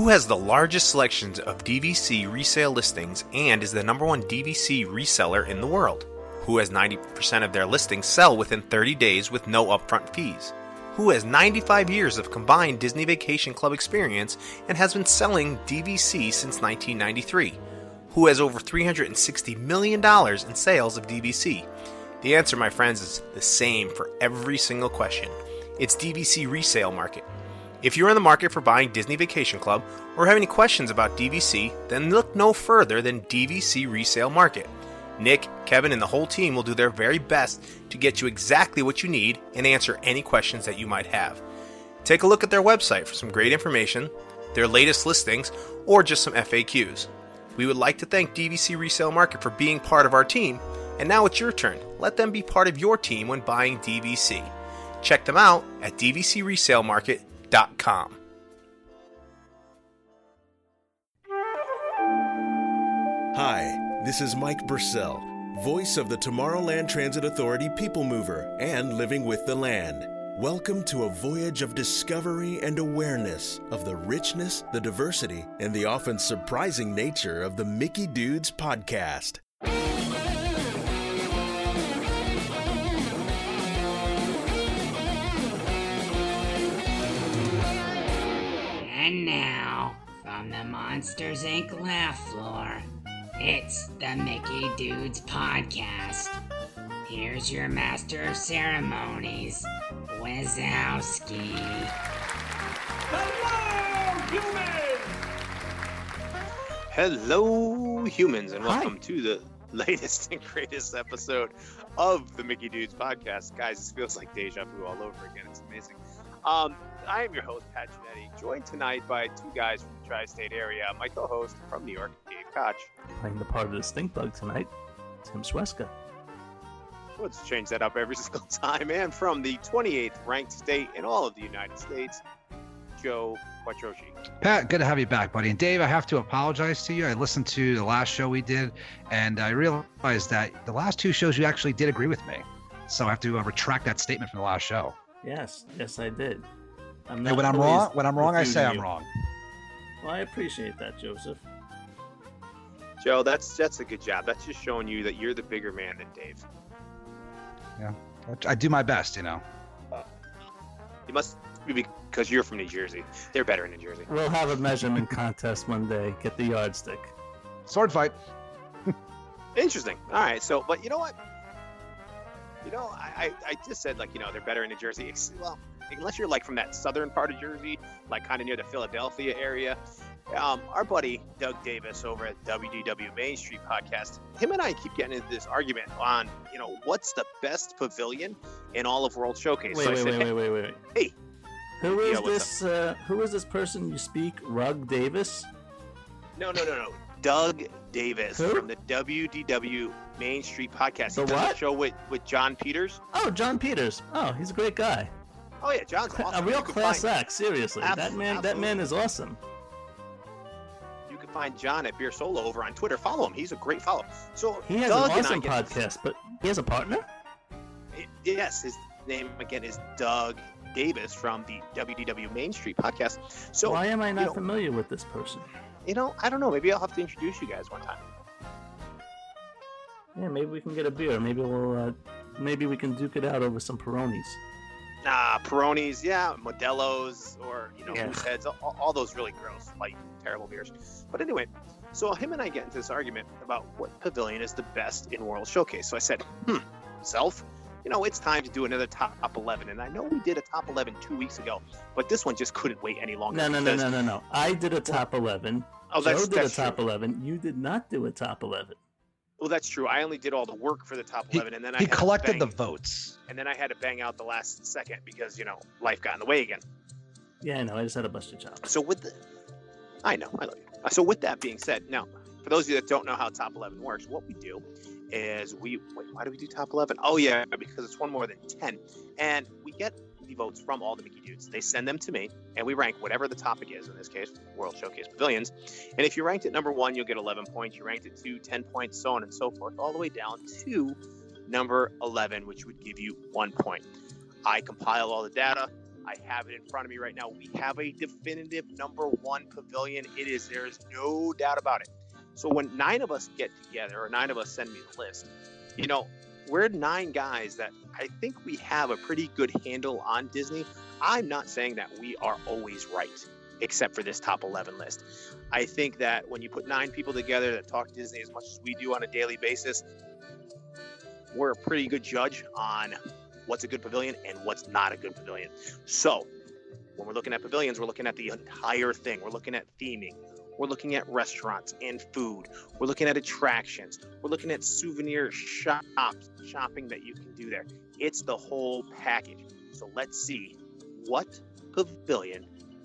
Who has the largest selections of DVC resale listings and is the number one DVC reseller in the world? Who has 90% of their listings sell within 30 days with no upfront fees? Who has 95 years of combined Disney Vacation Club experience and has been selling DVC since 1993? Who has over $360 million in sales of DVC? The answer, my friends, is the same for every single question. It's DVC resale market. If you're in the market for buying Disney Vacation Club or have any questions about DVC, then look no further than DVC Resale Market. Nick, Kevin, and the whole team will do their very best to get you exactly what you need and answer any questions that you might have. Take a look at their website for some great information, their latest listings, or just some FAQs. We would like to thank DVC Resale Market for being part of our team, and now it's your turn. Let them be part of your team when buying DVC. Check them out at Hi, this is Mike Bursell, voice of the Tomorrowland Transit Authority People Mover and Living with the Land. Welcome to a voyage of discovery and awareness of the richness, the diversity, and the often surprising nature of the Mickey Dudes podcast. And now, from the Monsters Inc. laugh floor, it's the Mickey Dudes Podcast. Here's your master of ceremonies, Wazowski. Hello, humans, and welcome to the latest and greatest episode of the Mickey Dudes podcast. Guys, this feels like deja vu all over again. It's amazing. Um, I am your host, Pat Giannetti, joined tonight by two guys from the tri state area. My co host from New York, Dave Koch. playing the part of the stink bug tonight, Tim Sweska. Let's change that up every single time. And from the 28th ranked state in all of the United States, Joe Quattrochi. Pat, good to have you back, buddy. And Dave, I have to apologize to you. I listened to the last show we did, and I realized that the last two shows you actually did agree with me. So I have to uh, retract that statement from the last show. Yes, yes, I did. I'm And not when I'm wrong, when I'm wrong, I say you. I'm wrong. Well, I appreciate that, Joseph. Joe, that's that's a good job. That's just showing you that you're the bigger man than Dave. Yeah, I do my best, you know. Uh, you must be because you're from New Jersey. They're better in New Jersey. We'll have a measurement contest one day. Get the yardstick. Sword fight. Interesting. All right. So, but you know what? You know, I, I, I just said like you know they're better in New Jersey. Well, unless you're like from that southern part of Jersey, like kind of near the Philadelphia area. Um, our buddy Doug Davis over at WDW Main Street Podcast, him and I keep getting into this argument on you know what's the best pavilion in all of World Showcase. Wait, So wait, said, wait, wait, wait, wait. Hey. Who is this? Uh, who is this person you speak? Rug Davis. No, no, no, no. Doug Davis Who? from the WDW Main Street Podcast. The he what? show with, with John Peters. Oh, John Peters. Oh, he's a great guy. Oh yeah, John's awesome. a real You class act. Seriously, that man. That man is awesome. You can find John at Beer Solo over on Twitter. Follow him. He's a great follow. So He has Doug an awesome podcast, but he has a partner. Yes, his name again is Doug Davis from the WDW Main Street Podcast. So Why am I not know- familiar with this person? You know, I don't know. Maybe I'll have to introduce you guys one time. Yeah, maybe we can get a beer. Maybe we'll. Uh, maybe we can duke it out over some Peronis. Nah, Peronis, yeah, Modelo's, or you know, Yeah. Moose Heads, all, all those really gross, like terrible beers. But anyway, so him and I get into this argument about what pavilion is the best in World Showcase. So I said, hmm, self, you know, it's time to do another top 11. And I know we did a top 11 two weeks ago, but this one just couldn't wait any longer. No, no, no, no, no, no. I did a top eleven. Oh, that's, Joe did that's a top true. eleven. You did not do a top eleven. Well, that's true. I only did all the work for the top He- 11, and then I He had to collected the votes. and then I had to bang out the last second because you know life got in the way again. Yeah, I know. I just had a bust of chops. So with the, I know, I love you. Uh, So with that being said, now for those of you that don't know how top eleven works, what we do is we wait, why do we do top eleven? Oh yeah, because it's one more than ten, and we get votes from all the Mickey dudes. They send them to me, and we rank whatever the topic is. In this case, World Showcase Pavilions. And if you ranked it number one, you'll get eleven points. You ranked it two, 10 points, so on and so forth, all the way down to number eleven, which would give you one point. I compile all the data, I have it in front of me right now. We have a definitive number one pavilion. It is, there is no doubt about it. So when nine of us get together, or nine of us send me the list, you know, we're nine guys that I think we have a pretty good handle on Disney. I'm not saying that we are always right, except for this top 11 list. I think that when you put nine people together that talk Disney as much as we do on a daily basis, we're a pretty good judge on what's a good pavilion and what's not a good pavilion. So, when we're looking at pavilions, we're looking at the entire thing. We're looking at theming. We're looking at restaurants and food. We're looking at attractions. We're looking at souvenir shops, shopping that you can do there. It's the whole package. So let's see what pavilion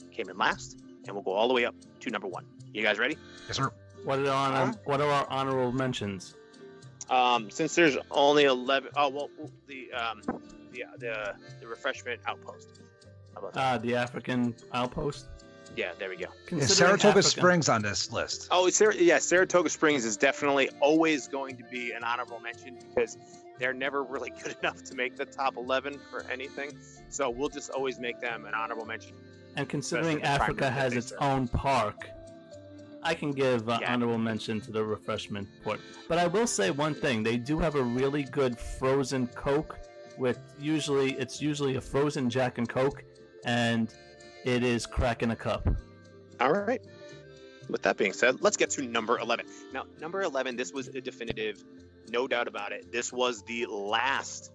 came in last, and we'll go all the way up to number one. You guys ready? Yes, sir. What are, honor, what are our honorable mentions? Um, since there's only eleven, oh well, the um, the the, the refreshment outpost. How about that? Ah, the African outpost. Yeah, there we go. Is Saratoga Africa- Springs on this list? Oh, Sar- yeah, Saratoga Springs is definitely always going to be an honorable mention because they're never really good enough to make the top 11 for anything. So we'll just always make them an honorable mention. And considering Africa has its they serve. own park, I can give uh, Yeah. honorable mention to the refreshment port. But I will say one thing: they do have a really good frozen Coke. With usually, it's usually a frozen Jack and Coke, and it is cracking a cup. All right. With that being said, let's get to number 11. Now, number 11, this was a definitive, no doubt about it. This was the last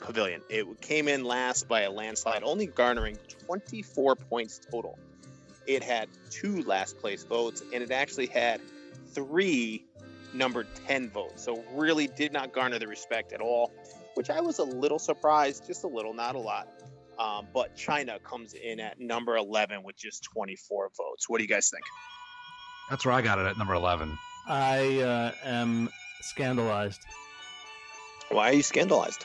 pavilion. It came in last by a landslide, only garnering 24 points total. It had two last place votes, and it actually had three number 10 votes. So, really did not garner the respect at all, which I was a little surprised, just a little, not a lot. Um, but China comes in at number 11 with just 24 votes. What do you guys think? That's where I got it at number 11. I uh, am scandalized. Why are you scandalized?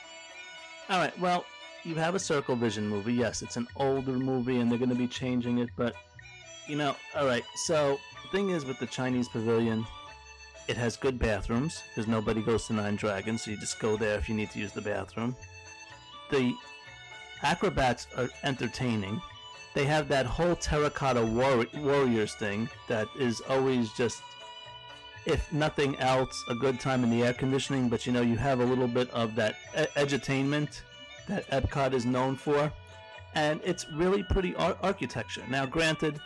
All right, well, you have a Circle Vision movie. Yes, it's an older movie, and they're going to be changing it. But you know, all right. So the thing is, with the Chinese Pavilion, it has good bathrooms because nobody goes to Nine Dragons, so you just go there if you need to use the bathroom. The acrobats are entertaining. They have that whole terracotta war- warriors thing that is always just, if nothing else, a good time in the air conditioning. But you know, you have a little bit of that edutainment that Epcot is known for, and it's really pretty ar- architecture. Now, granted,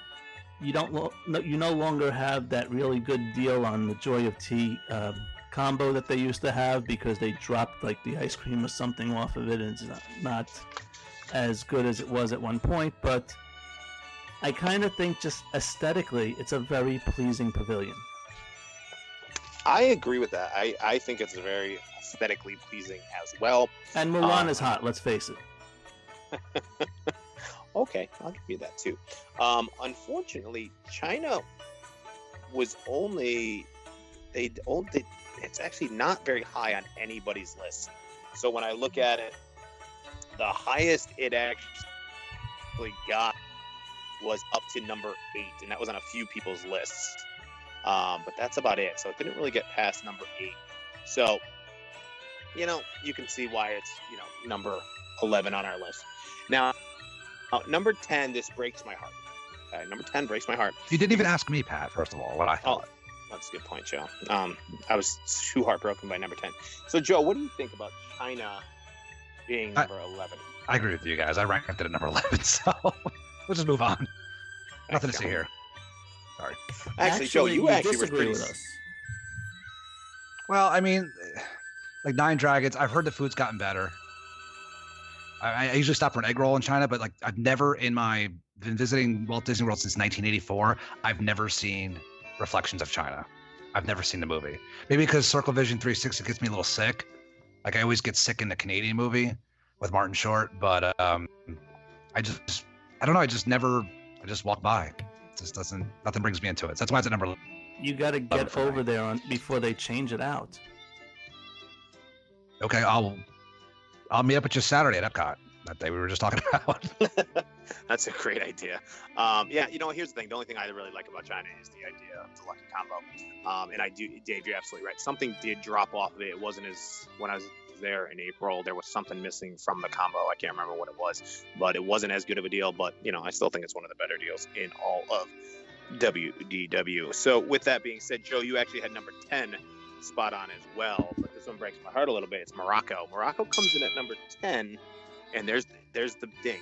you don't lo- no, you no longer have that really good deal on the Joy of Tea um, combo that they used to have because they dropped like the ice cream or something off of it, and it's not, not as good as it was at one point. But I kind of think just aesthetically, it's a very pleasing pavilion. I agree with that. I, I think it's very aesthetically pleasing as well. And Mulan Uh, is hot. Let's face it. Okay, I'll give you that too. Um, unfortunately, China was only they only it's actually not very high on anybody's list. So when I look at it, the highest it actually got was up to number eight, and that was on a few people's lists. Um, but that's about it. So it didn't really get past number eight. So you know, you can see why it's you know number eleven on our list. Now, uh, number 10, this breaks my heart. Okay, number 10 breaks my heart. You didn't even ask me, Pat, first of all, what I Oh, thought. that's a good point, Joe. Um, I was too heartbroken by number 10. So, Joe, what do you think about China being I- number 11? I agree with you guys. I ranked it at number 11, so we'll just move on. Nothing to see here. Sorry. Actually, Joe, you, actually were disagree pretty. with us. Well, I mean, like Nine Dragons, I've heard the food's gotten better. I, I usually stop for an egg roll in China, but like I've never in my been visiting Walt Disney World since 1984. I've never seen reflections of China. I've never seen the movie. Maybe because Circle Vision 360 gets me a little sick. Like I always get sick in the Canadian movie with Martin Short, but um, I just I don't know. I just never I just walk by. It just doesn't nothing brings me into it. So that's why it's at number. You got to get over there on before they change it out. Okay, I'll I'll meet up with you Saturday at Epcot. That day we were just talking about. That's a great idea. Um, yeah, you know, here's the thing. The only thing I really like about China is the idea of the lucky combo. Um, and I do, Dave, you're absolutely right. Something did drop off of it. It wasn't as when I was there in April. There was something missing from the combo. I can't remember what it was, but it wasn't as good of a deal. But you know, I still think it's one of the better deals in all of WDW. So with that being said, Joe, you actually had number ten spot on as well, but this one breaks my heart a little bit. It's Morocco. Morocco comes in at number ten, and there's there's the ding.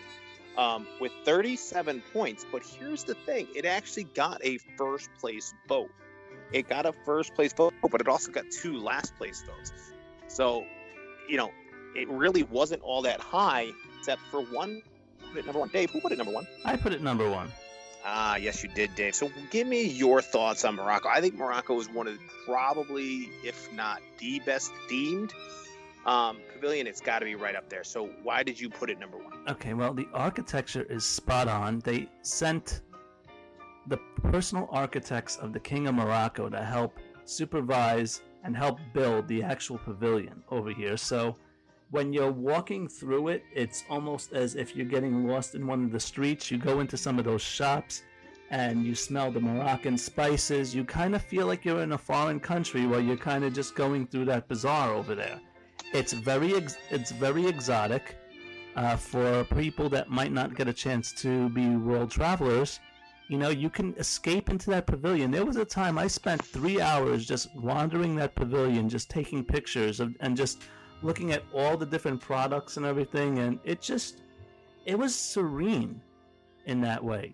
Um, with 37 points, but here's the thing: it actually got a first place vote. It got a first place vote, but it also got two last place votes. So, you know, it really wasn't all that high, except for one. Put it number one. Dave, who put it number one? I put it number one. Ah, yes, you did, Dave. So, give me your thoughts on Morocco. I think Morocco is one of probably, if not the best themed um, pavilion. It's got to be right up there. So, why did you put it number one? Okay, well, the architecture is spot on. They sent the personal architects of the King of Morocco to help supervise and help build the actual pavilion over here. So when you're walking through it, it's almost as if you're getting lost in one of the streets. You go into some of those shops and you smell the Moroccan spices. You kind of feel like you're in a foreign country while you're kind of just going through that bazaar over there. It's very ex- it's very exotic uh, for people that might not get a chance to be world travelers you know, you can escape into that pavilion. There was a time I spent three hours just wandering that pavilion, just taking pictures of, and just looking at all the different products and everything. And it just, it was serene in that way.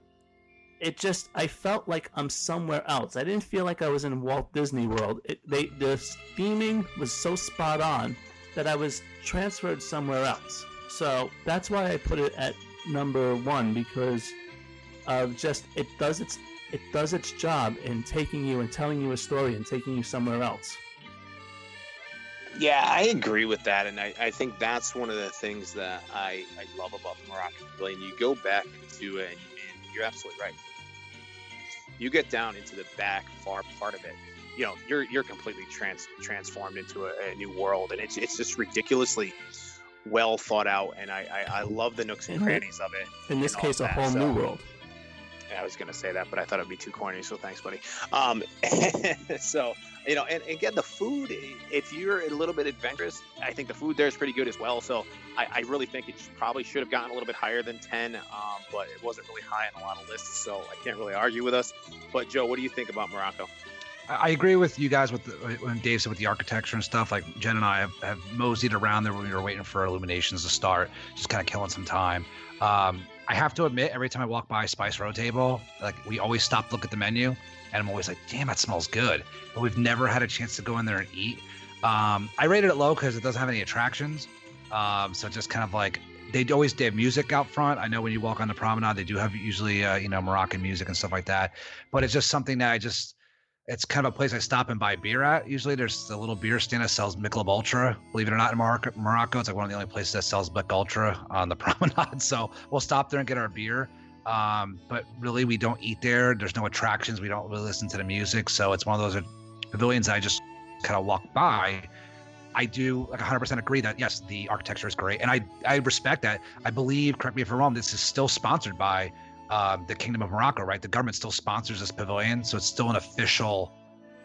It just, I felt like I'm somewhere else. I didn't feel like I was in Walt Disney World. It, they, the theming was so spot on that I was transferred somewhere else. So that's why I put it at number one because of just it does its it does its job in taking you and telling you a story and taking you somewhere else. Yeah, I agree with that, and I, I think that's one of the things that I, I love about the Moroccan Pavilion. You go back into it, and, and you're absolutely right. You get down into the back far part of it, you know, you're you're completely trans transformed into a, a new world, and it's it's just ridiculously well thought out, and I I, I love the nooks and crannies of it. In this case, a whole so. new world. I was gonna say that, but I thought it'd be too corny. So thanks, buddy. Um, so you know, and, and, again, the food. If you're a little bit adventurous, I think the food there is pretty good as well. So I, I really think it probably should have gotten a little bit higher than ten, um, but it wasn't really high on a lot of lists. So I can't really argue with us. But Joe, what do you think about Morocco? I agree with you guys with the, when Dave said with the architecture and stuff. Like Jen and I have, have moseyed around there when we were waiting for illuminations to start, just kind of killing some time. Um, I have to admit, every time I walk by Spice Road table, like we always stop to look at the menu, and I'm always like, "Damn, that smells good." But we've never had a chance to go in there and eat. Um, I rated it low because it doesn't have any attractions, um, so just kind of like they always they have music out front. I know when you walk on the promenade, they do have usually uh, you know Moroccan music and stuff like that. But it's just something that I just it's kind of a place I stop and buy beer at. Usually there's a little beer stand that sells Michelob Ultra. Believe it or not, in Morocco, Morocco, it's like one of the only places that sells Mich Ultra on the promenade. So we'll stop there and get our beer. Um, but really, we don't eat there. There's no attractions. We don't really listen to the music. So it's one of those pavilions I just kind of walk by. I do like 100% agree that yes, the architecture is great, and I I respect that. I believe, correct me if I'm wrong, this is still sponsored by um, the Kingdom of Morocco, right? The government still sponsors this pavilion, so it's still an official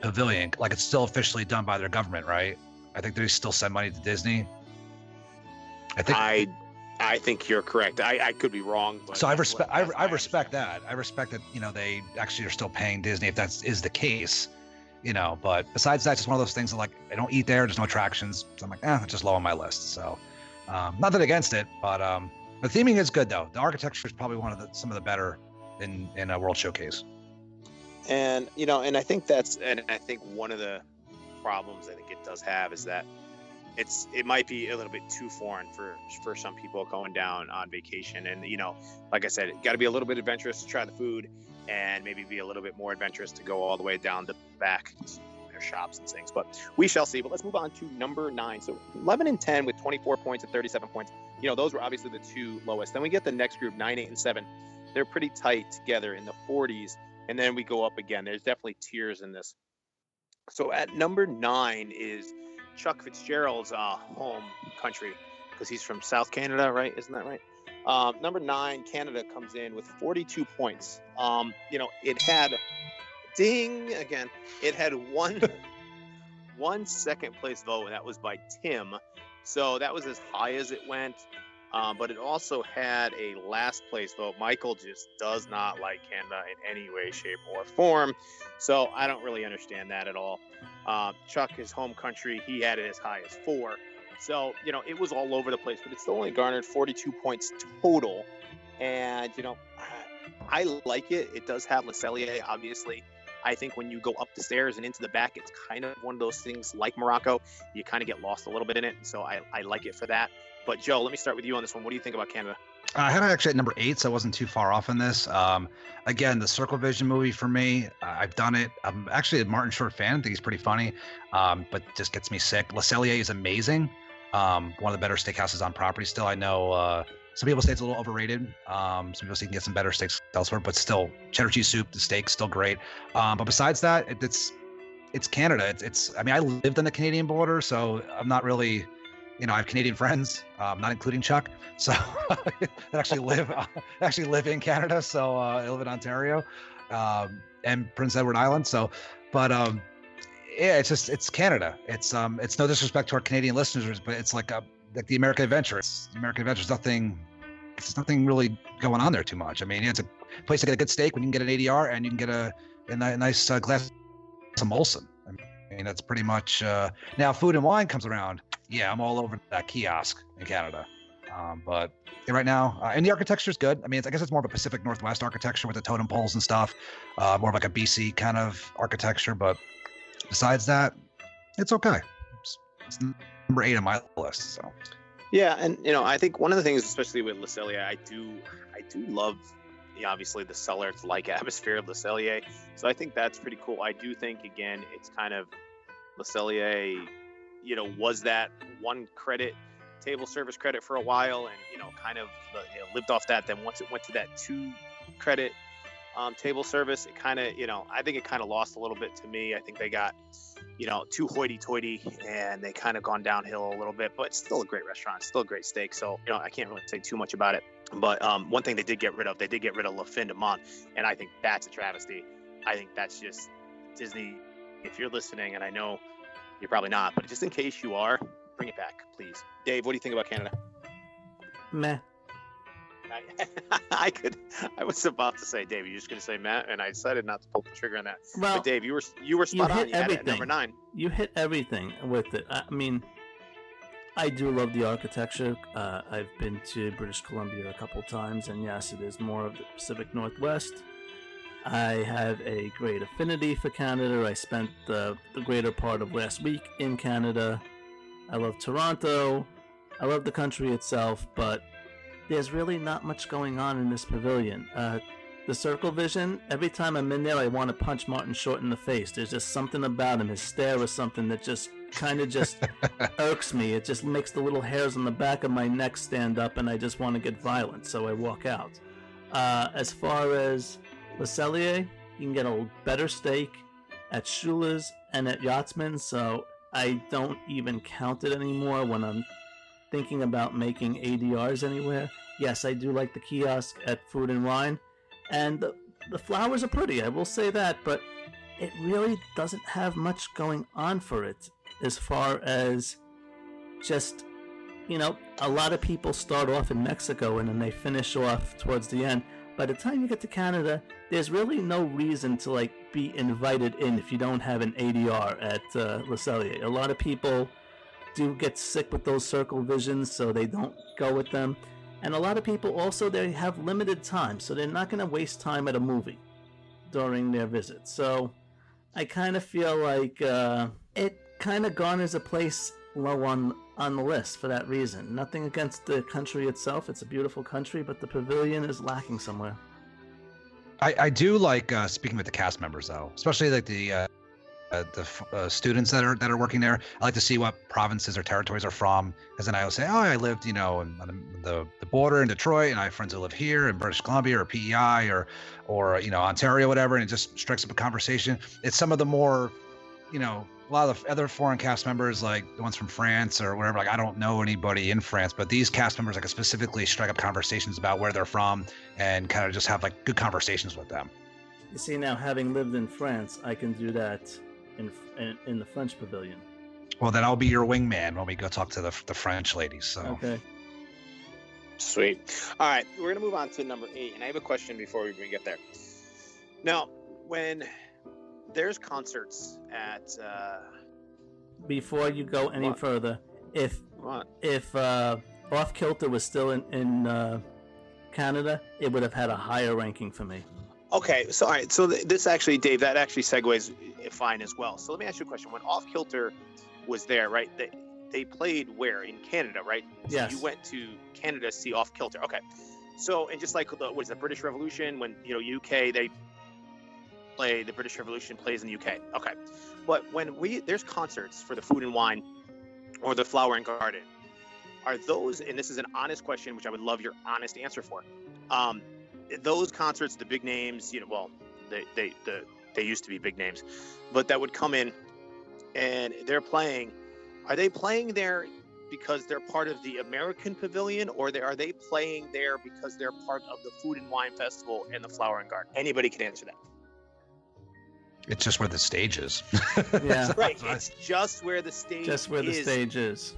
pavilion. Like it's still officially done by their government, right? I think they still send money to Disney. I think I, I think you're correct. I, I could be wrong. so I respect I, I respect that. I respect that. You know, they actually are still paying Disney if that is the case. You know, but besides that, just one of those things that like I don't eat there. There's no attractions, so I'm like, eh, it's just low on my list. So, um, nothing against it, but um, the theming is good though. The architecture is probably one of the some of the better in in a World Showcase. And you know, and I think that's and I think one of the problems I think it does have is that it's it might be a little bit too foreign for for some people going down on vacation. And you know like i said got to be a little bit adventurous to try the food and maybe be a little bit more adventurous to go all the way down the back to their shops and things. But we shall see. But let's move on to number nine. So 11 and 10 with 24 points and 37 points you know, those were obviously the two lowest. Then we get the next group, nine, eight, and seven. They're pretty tight together in the 40s. And then we go up again. There's definitely tiers in this. So at number nine is Chuck Fitzgerald's uh, home country because he's from South Canada, right? Isn't that right? Um, number nine, Canada comes in with 42 points. Um, you know, it had ding again. It had one one second place vote, and that was by Tim So that was as high as it went. Um, but it also had a last place vote. Michael just does not like Canada in any way, shape, or form. So I don't really understand that at all. Uh, Chuck, his home country, he had it as high as four. So, you know, it was all over the place, but it still only garnered 42 points total. And, you know, I, like it. It does have Le obviously. I think when you go up the stairs and into the back, it's kind of one of those things like Morocco. You kind of get lost a little bit in it. So I, I like it for that. But Joe, let me start with you on this one. What do you think about Canada? I had it actually at number eight, so I wasn't too far off in this. Um, again, the Circle Vision movie for me, I've done it. I'm actually a Martin Short fan. I think he's pretty funny, um, but just gets me sick. Le Cellier is amazing. Um, one of the better steakhouses on property still. I know uh, some people say it's a little overrated. Um, some people say you can get some better steaks elsewhere, but still, cheddar cheese soup, the steak's still great. Um, but besides that, it, it's it's Canada. It's, it's I mean, I lived on the Canadian border, so I'm not really you know, I have Canadian friends, um, not including Chuck, so that actually live actually live in Canada. So uh, I live in Ontario um, and Prince Edward Island. So, but um, yeah, it's just it's Canada. It's um, it's no disrespect to our Canadian listeners, but it's like a like the American Adventure. It's the American Adventure. There's nothing, it's nothing really going on there too much. I mean, it's a place to get a good steak when you can get an ADR and you can get a a nice uh, glass of Molson. I mean, that's pretty much uh, now. Food and wine comes around yeah, I'm all over that kiosk in Canada. Um, but right now, uh, and the architecture is good. I mean, I guess it's more of a Pacific Northwest architecture with the totem poles and stuff, uh, more of like a BC kind of architecture. But besides that, it's okay. It's, it's number eight on my list. So. Yeah, and you know, I think one of the things, especially with Le Cellier, I do, I do love, obviously the cellar-like atmosphere of Le Cellier, so I think that's pretty cool. I do think again, it's kind of Le Cellier you know, was that one credit table service credit for a while and, you know, kind of you know, lived off that. Then once it went to that two credit um, table service, it kind of, you know, I think it kind of lost a little bit to me. I think they got, you know, too hoity toity and they kind of gone downhill a little bit, but it's still a great restaurant, still a great steak. So, you know, I can't really say too much about it. But um, one thing they did get rid of, they did get rid of La Fin du Monde. And I think that's a travesty. I think that's just Disney. If you're listening, and I know you're probably not, but just in case you are, bring it back, please. Dave, what do you think about Canada? Meh. I, I could. I was about to say, Dave, you're just going to say Matt, and I decided not to pull the trigger on that. Well, but Dave, you were you were spot you on. You at number nine. You hit everything with it. I mean, I do love the architecture. Uh, I've been to British Columbia a couple times, and yes, it is more of the Pacific Northwest. I have a great affinity for Canada. I spent the, the greater part of last week in Canada. I love Toronto. I love the country itself, but there's really not much going on in this pavilion. Uh, the Circle Vision, every time I'm in there, I want to punch Martin Short in the face. There's just something about him, his stare or something that just kind of just irks me. It just makes the little hairs on the back of my neck stand up, and I just want to get violent, so I walk out. Uh, as far as Le Cellier, you can get a better steak at Shula's and at Yachtsman, so I don't even count it anymore when I'm thinking about making ADRs anywhere. Yes, I do like the kiosk at Food and Wine, and the, the flowers are pretty, I will say that, but it really doesn't have much going on for it as far as just, you know, a lot of people start off in Mexico and then they finish off towards the end by the time you get to Canada, there's really no reason to like be invited in if you don't have an ADR at uh, Le Cellier. A lot of people do get sick with those circle visions, so they don't go with them. And a lot of people also they have limited time, so they're not going to waste time at a movie during their visit. So I kind of feel like uh, it kind of garners a place low on on the list for that reason. Nothing against the country itself; it's a beautiful country, but the pavilion is lacking somewhere. I, I do like uh, speaking with the cast members though, especially like the uh, uh, the uh, students that are that are working there. I like to see what provinces or territories are from, because then I will say, oh, I lived, you know, on the, the border in Detroit, and I have friends who live here in British Columbia or PEI or or you know Ontario, whatever, and it just strikes up a conversation. It's some of the more, you know, a lot of the other foreign cast members, like the ones from France or whatever, like I don't know anybody in France, but these cast members, like can specifically strike up conversations about where they're from and kind of just have like good conversations with them. You see, now having lived in France, I can do that in in, in the French pavilion. Well, then I'll be your wingman when we go talk to the the French ladies. So Okay. Sweet. All right, we're gonna move on to number eight, and I have a question before we even get there. Now, when there's concerts at uh, Before you go any What? further, if what? if uh, Off Kilter was still in in uh, Canada, it would have had a higher ranking for me. Okay, so all right, so th- this actually, Dave, that actually segues fine as well. So let me ask you a question. When Off Kilter was there, right? They they played where in Canada, right? So Yes. You went to Canada to see Off Kilter. Okay. So and just like the what is the British Revolution when you know UK they play the British Revolution plays in the UK. Okay. But when we there's concerts for the Food and Wine or the Flower and Garden, are those and this is an honest question which I would love your honest answer for. Um, those concerts, the big names, you know, well, they they the they used to be big names, but that would come in and they're playing. Are they playing there because they're part of the American Pavilion, or they, are they playing there because they're part of the Food and Wine Festival and the Flower and Garden? Anybody can answer that. it's just where the stage is. Yeah. Right. It's just where the stage Just where the is. stage is.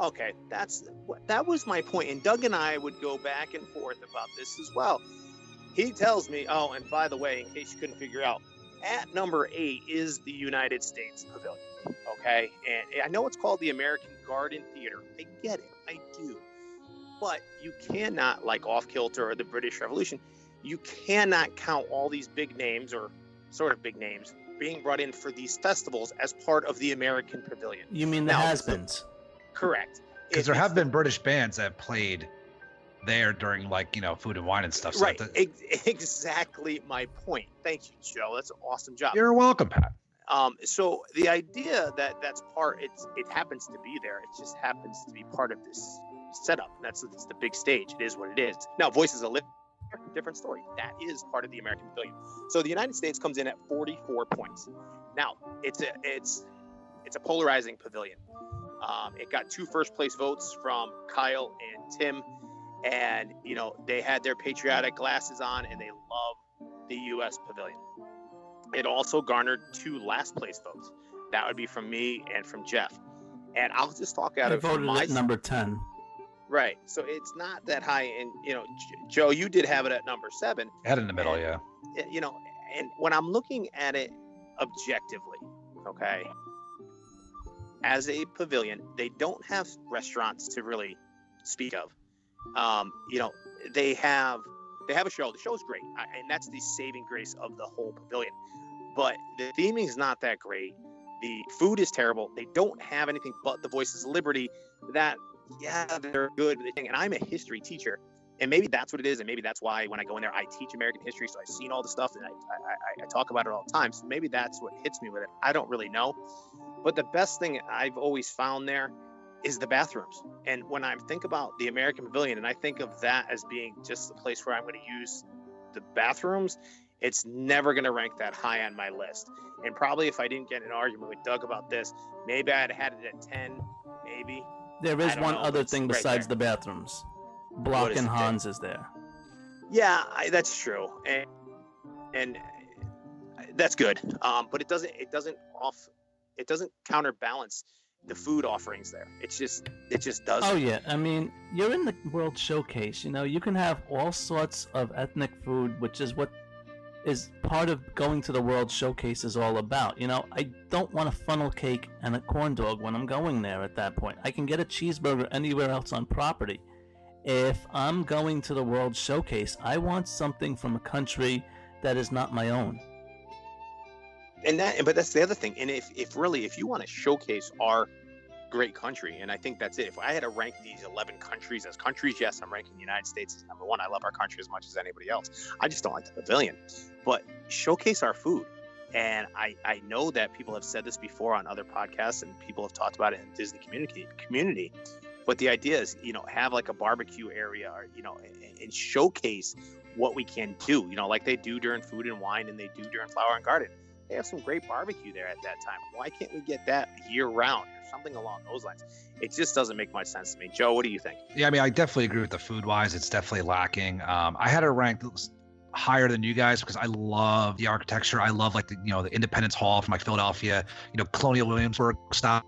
Okay, that's that was my point. And Doug and I would go back and forth about this as well. He tells me, oh, and by the way, in case you couldn't figure out, at number eight is the United States Pavilion. Okay, and I know it's called the American Garden Theater. I get it, I do. But you cannot, like Off Kilter or the British Revolution, you cannot count all these big names or sort of big names being brought in for these festivals as part of the American Pavilion. You mean the Now, has-beens? Correct. Because there have been British bands that have played there during like you know food and wine and stuff. So right. Ex- exactly my point. Thank you, Joe. That's an awesome job. you're welcome, Pat. Um, so the idea that that's part, it's it happens to be there. It just happens to be part of this setup. That's it's the big stage. It is what it is. Now, Voices of Liberty, different story. That is part of the American Pavilion. So the United States comes in at 44 points. Now, it's a it's it's a polarizing pavilion. Um, it got two first place votes from Kyle and Tim, and you know they had their patriotic glasses on and they love the U.S. Pavilion. It also garnered two last place votes. That would be from me and from Jeff. And I'll just talk out I of voted my at number 10. right. So it's not that high. And you know, J- Joe, you did have it at number seven. Head in the middle, yeah. You know, and when I'm looking at it objectively, okay, as a pavilion, they don't have restaurants to really speak of. Um, you know, they have they have a show. The show's great, and that's the saving grace of the whole pavilion. But the theming is not that great. The food is terrible. They don't have anything but the Voices of Liberty. That yeah, they're good. And I'm a history teacher, and maybe that's what it is, and maybe that's why when I go in there, I teach American history, so I've seen all the stuff, and I, I, I, talk about it all the time. So maybe that's what hits me with it. I don't really know, but the best thing I've always found there is the bathrooms. And when I think about the American Pavilion, and I think of that as being just the place where I'm going to use the bathrooms, it's never going to rank that high on my list. And probably if I didn't get in an argument with Doug about this, maybe I'd had it at 10, maybe. There is one know, other thing right besides there. the bathrooms. Block and? Hans is there. Yeah, I, that's true, and and that's good. Um, but it doesn't it doesn't off it doesn't counterbalance the food offerings there. It's just it just doesn't. Oh yeah, I mean, you're in the World Showcase. You know, you can have all sorts of ethnic food, which is what is part of going to the World Showcase is all about. You know, I don't want a funnel cake and a corn dog when I'm going there at that point. I can get a cheeseburger anywhere else on property. If I'm going to the World Showcase, I want something from a country that is not my own. and that but that's the other thing and if, if really if you want to showcase our great country and i think that's it if i had to rank these 11 countries as countries yes i'm ranking the united states as number one i love our country as much as anybody else i just don't like the pavilion but showcase our food and I, I know that people have said this before on other podcasts and people have talked about it in the disney community community but the idea is you know have like a barbecue area or you know and, and showcase what we can do you know like they do during food and wine and they do during flower and garden they have some great barbecue there at that time. Why can't we get that year round or something along those lines? It just doesn't make much sense to me. Joe, what do you think? Yeah, I mean, I definitely agree with the food wise. It's definitely lacking. Um, I had it ranked higher than you guys because I love the architecture. I love like the you know the Independence Hall from like Philadelphia, you know, Colonial Williamsburg style.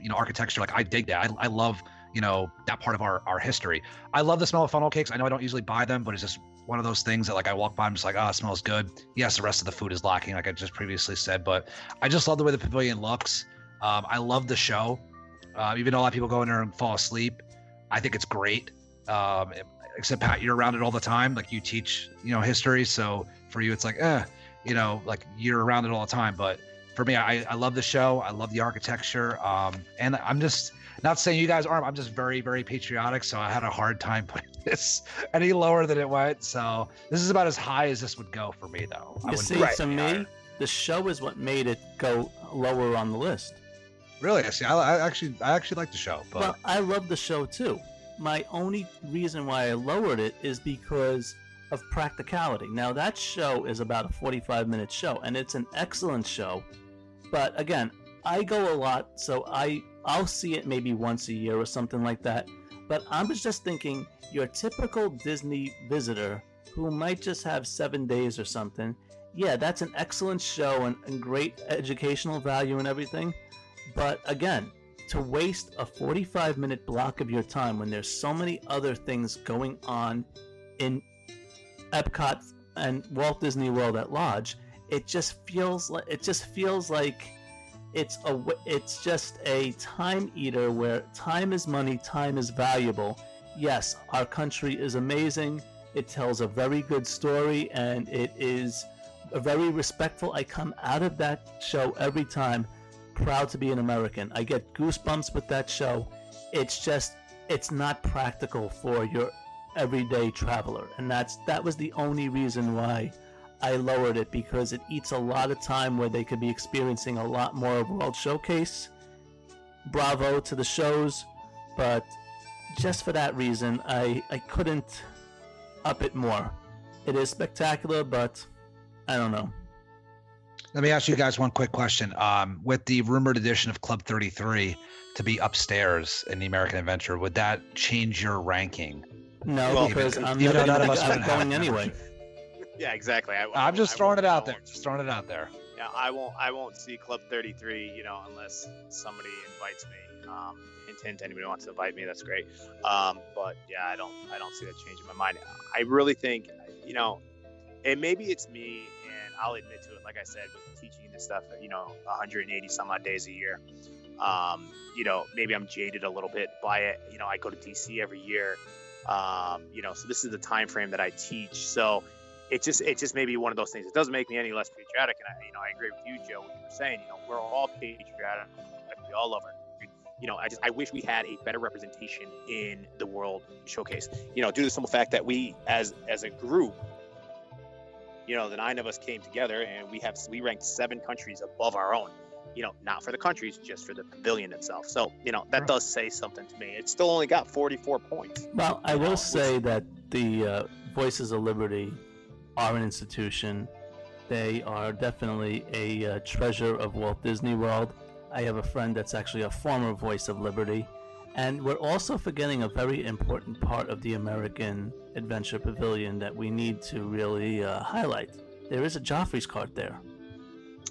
You know, architecture. Like I dig that. I, I love, you know, that part of our our history. I love the smell of funnel cakes. I know I don't usually buy them, but it's just one of those things that like I walk by, I'm just like, oh, it smells good. Yes, the rest of the food is lacking, like I just previously said, but I just love the way the pavilion looks. Um, I love the show. Uh, even though a lot of people go in there and fall asleep, I think it's great. Um, except Pat, you're around it all the time. Like you teach, you know, history, so for you, it's like, eh, you know, like you're around it all the time. But for me, I, I love the show. I love the architecture. Um, and I'm just not saying you guys aren't. I'm just very, very patriotic. So I had a hard time putting this any lower than it went. So this is about as high as this would go for me, though. You see, to me, the show is what made it go lower on the list. Really? I see. I, I actually, I actually like the show. But... Well, I love the show too. My only reason why I lowered it is because of practicality. Now that show is about a 45 minute show, and it's an excellent show. But again, I go a lot, so I I'll see it maybe once a year or something like that. But I'm just thinking, your typical Disney visitor who might just have seven days or something, yeah, that's an excellent show and, and great educational value and everything. But again, to waste a 45 minute block of your time when there's so many other things going on in Epcot and Walt Disney World at large, it just feels like it just feels like it's a it's just a time eater where time is money, time is valuable. Yes, our country is amazing. It tells a very good story and it is very respectful. I come out of that show every time proud to be an American. I get goosebumps with that show. It's just it's not practical for your everyday traveler. And that's that was the only reason why I lowered it because it eats a lot of time where they could be experiencing a lot more of World Showcase. Bravo to the shows, but just for that reason, I, I couldn't up it more. It is spectacular, but I don't know. Let me ask you guys one quick question. Um, with the rumored addition of Club 33 to be upstairs in the American Adventure, would that change your ranking? No, well, because I'm, not none of us I'm going anyway. Yeah, exactly. I, am just throwing it out there. Just throwing it out there. Yeah, I won't. I won't see Club 33. You know, unless somebody invites me. Um, hint, hint. Anybody wants to invite me, that's great. Um, but yeah, I don't. I don't see that changing my mind. I really think, you know, and maybe it's me, and I'll admit to it. Like I said, with teaching this stuff, you know, 180 some odd days a year. Um, you know, maybe I'm jaded a little bit by it. You know, I go to DC every year. Um, you know, so this is the time frame that I teach. So it just it just may be one of those things. It doesn't make me any less patriotic, and I you know I agree with you, Joe, what you were saying. You know, we're all patriotic. We all love our you know, I just I wish we had a better representation in the World Showcase. You know, due to the simple fact that we, as as a group, you know, the nine of us came together and we have we ranked seven countries above our own. You know, not for the countries, just for the pavilion itself. So, you know, that does say something to me. It still only got 44 points. Well, I will say that the uh, Voices of Liberty are an institution. They are definitely a uh, treasure of Walt Disney World. I have a friend that's actually a former Voice of Liberty. And we're also forgetting a very important part of the American Adventure Pavilion that we need to really uh, highlight. There is a Joffrey's cart there.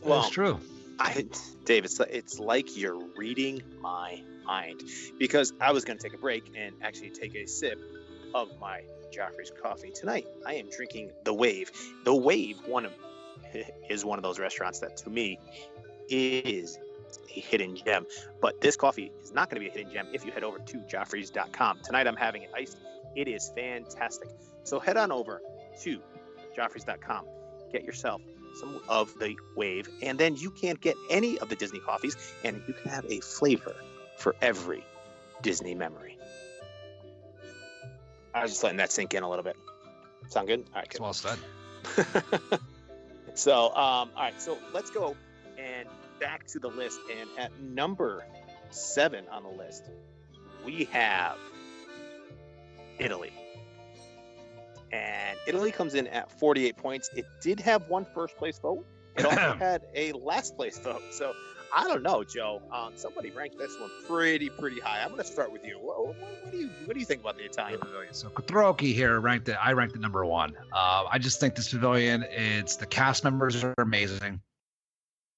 Well, That's true. I, Dave, it's, it's like you're reading my mind because I was going to take a break and actually take a sip of my Joffrey's Coffee. Tonight, I am drinking The Wave. The Wave one of, is one of those restaurants that, to me, is a hidden gem. But this coffee is not going to be a hidden gem if you head over to joffreys.com. Tonight, I'm having it iced. It is fantastic. So head on over to joffreys.com. Get yourself some of the Wave, and then you can't get any of the Disney coffees, and you can have a flavor for every Disney memory. I was just letting that sink in a little bit. Sound good? All right, good. well said. so, um, all right, so let's go and back to the list. And at number seven on the list, we have Italy. And Italy comes in at 48 points. It did have one first place vote. It also had a last place vote. So I don't know, Joe. Um, somebody ranked this one pretty, pretty high. I'm going to start with you. What, what, what, do you, what do you think about the Italian pavilion? So Quattrochi here ranked it. I ranked it number one. Uh, I just think this pavilion. It's the cast members are amazing.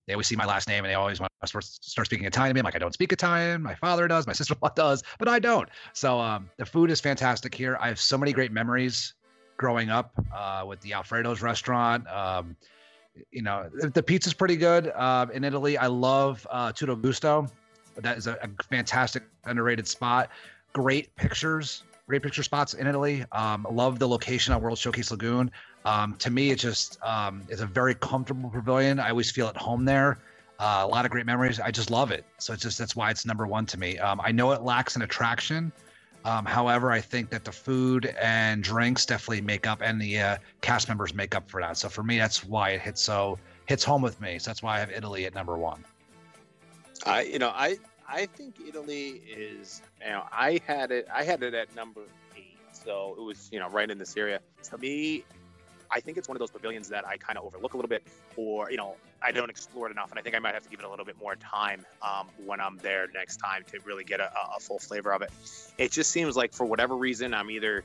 They always see my last name and they always want to start speaking Italian to me. I'm like, I don't speak Italian. My father does, my sister-in-law does, but I don't. So um, the food is fantastic here. I have so many great memories growing up uh, with the Alfredo's restaurant. Um, you know, the, pizza's pretty good uh, in Italy. I love uh, Tutto Gusto. That is a, a fantastic underrated spot. Great pictures, great picture spots in Italy. Um, love the location on World Showcase Lagoon. Um, to me, it just um, a very comfortable pavilion. I always feel at home there. Uh, a lot of great memories. I just love it. So it's just that's why it's number one to me. Um, I know it lacks an attraction. Um, however, I think that the food and drinks definitely make up, and the uh, cast members make up for that. So for me, that's why it hits so hits home with me. So that's why I have Italy at number one. I, you know, I, I think Italy is, you know, I had it, I had it at number eight, so it was, you know, right in this area. To me, I think it's one of those pavilions that I kind of overlook a little bit, or you know, I don't explore it enough, and I think I might have to give it a little bit more time um, when I'm there next time to really get a, a full flavor of it. It just seems like for whatever reason, I'm either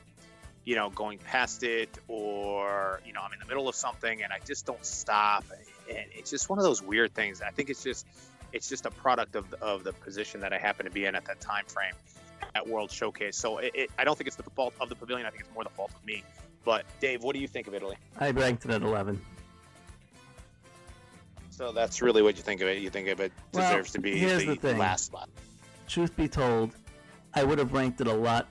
you know, going past it, or you know, I'm in the middle of something and I just don't stop. And it's just one of those weird things. I think it's just it's just a product of the, of the position that I happen to be in at that time frame at World Showcase. So it, it, I don't think it's the fault of the pavilion. I think it's more the fault of me. But Dave, what do you think of Italy? I ranked it at 11. So that's really what you think of it. You think of it Well, deserves to be here's the, the thing. last spot. Truth be told, I would have ranked it a lot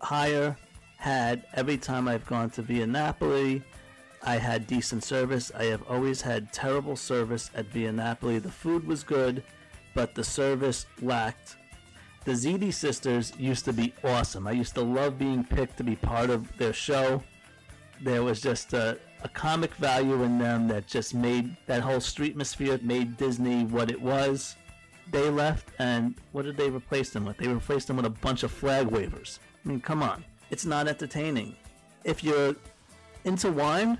higher had every time I've gone to Via Napoli, I had decent service. I have always had terrible service at Via Napoli. The food was good, but the service lacked. The Ziti sisters used to be awesome. I used to love being picked to be part of their show. There was just a, a comic value in them that just made that whole street atmosphere made Disney what it was. They left, and what did they replace them with? They replaced them with a bunch of flag wavers. I mean, come on. It's not entertaining. If you're into wine,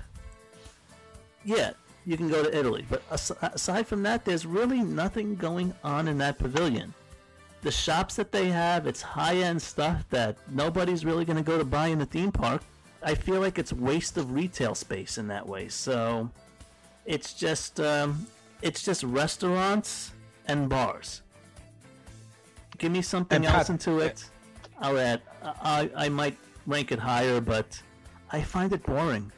yeah, you can go to Italy. But aside from that, there's really nothing going on in that pavilion. The shops that they have, it's high end stuff that nobody's really going to go to buy in the theme park. I feel like it's waste of retail space in that way. So it's just um, it's just restaurants and bars. Give me something Pat- else into it. I'll add. I I might rank it higher, but I find it boring.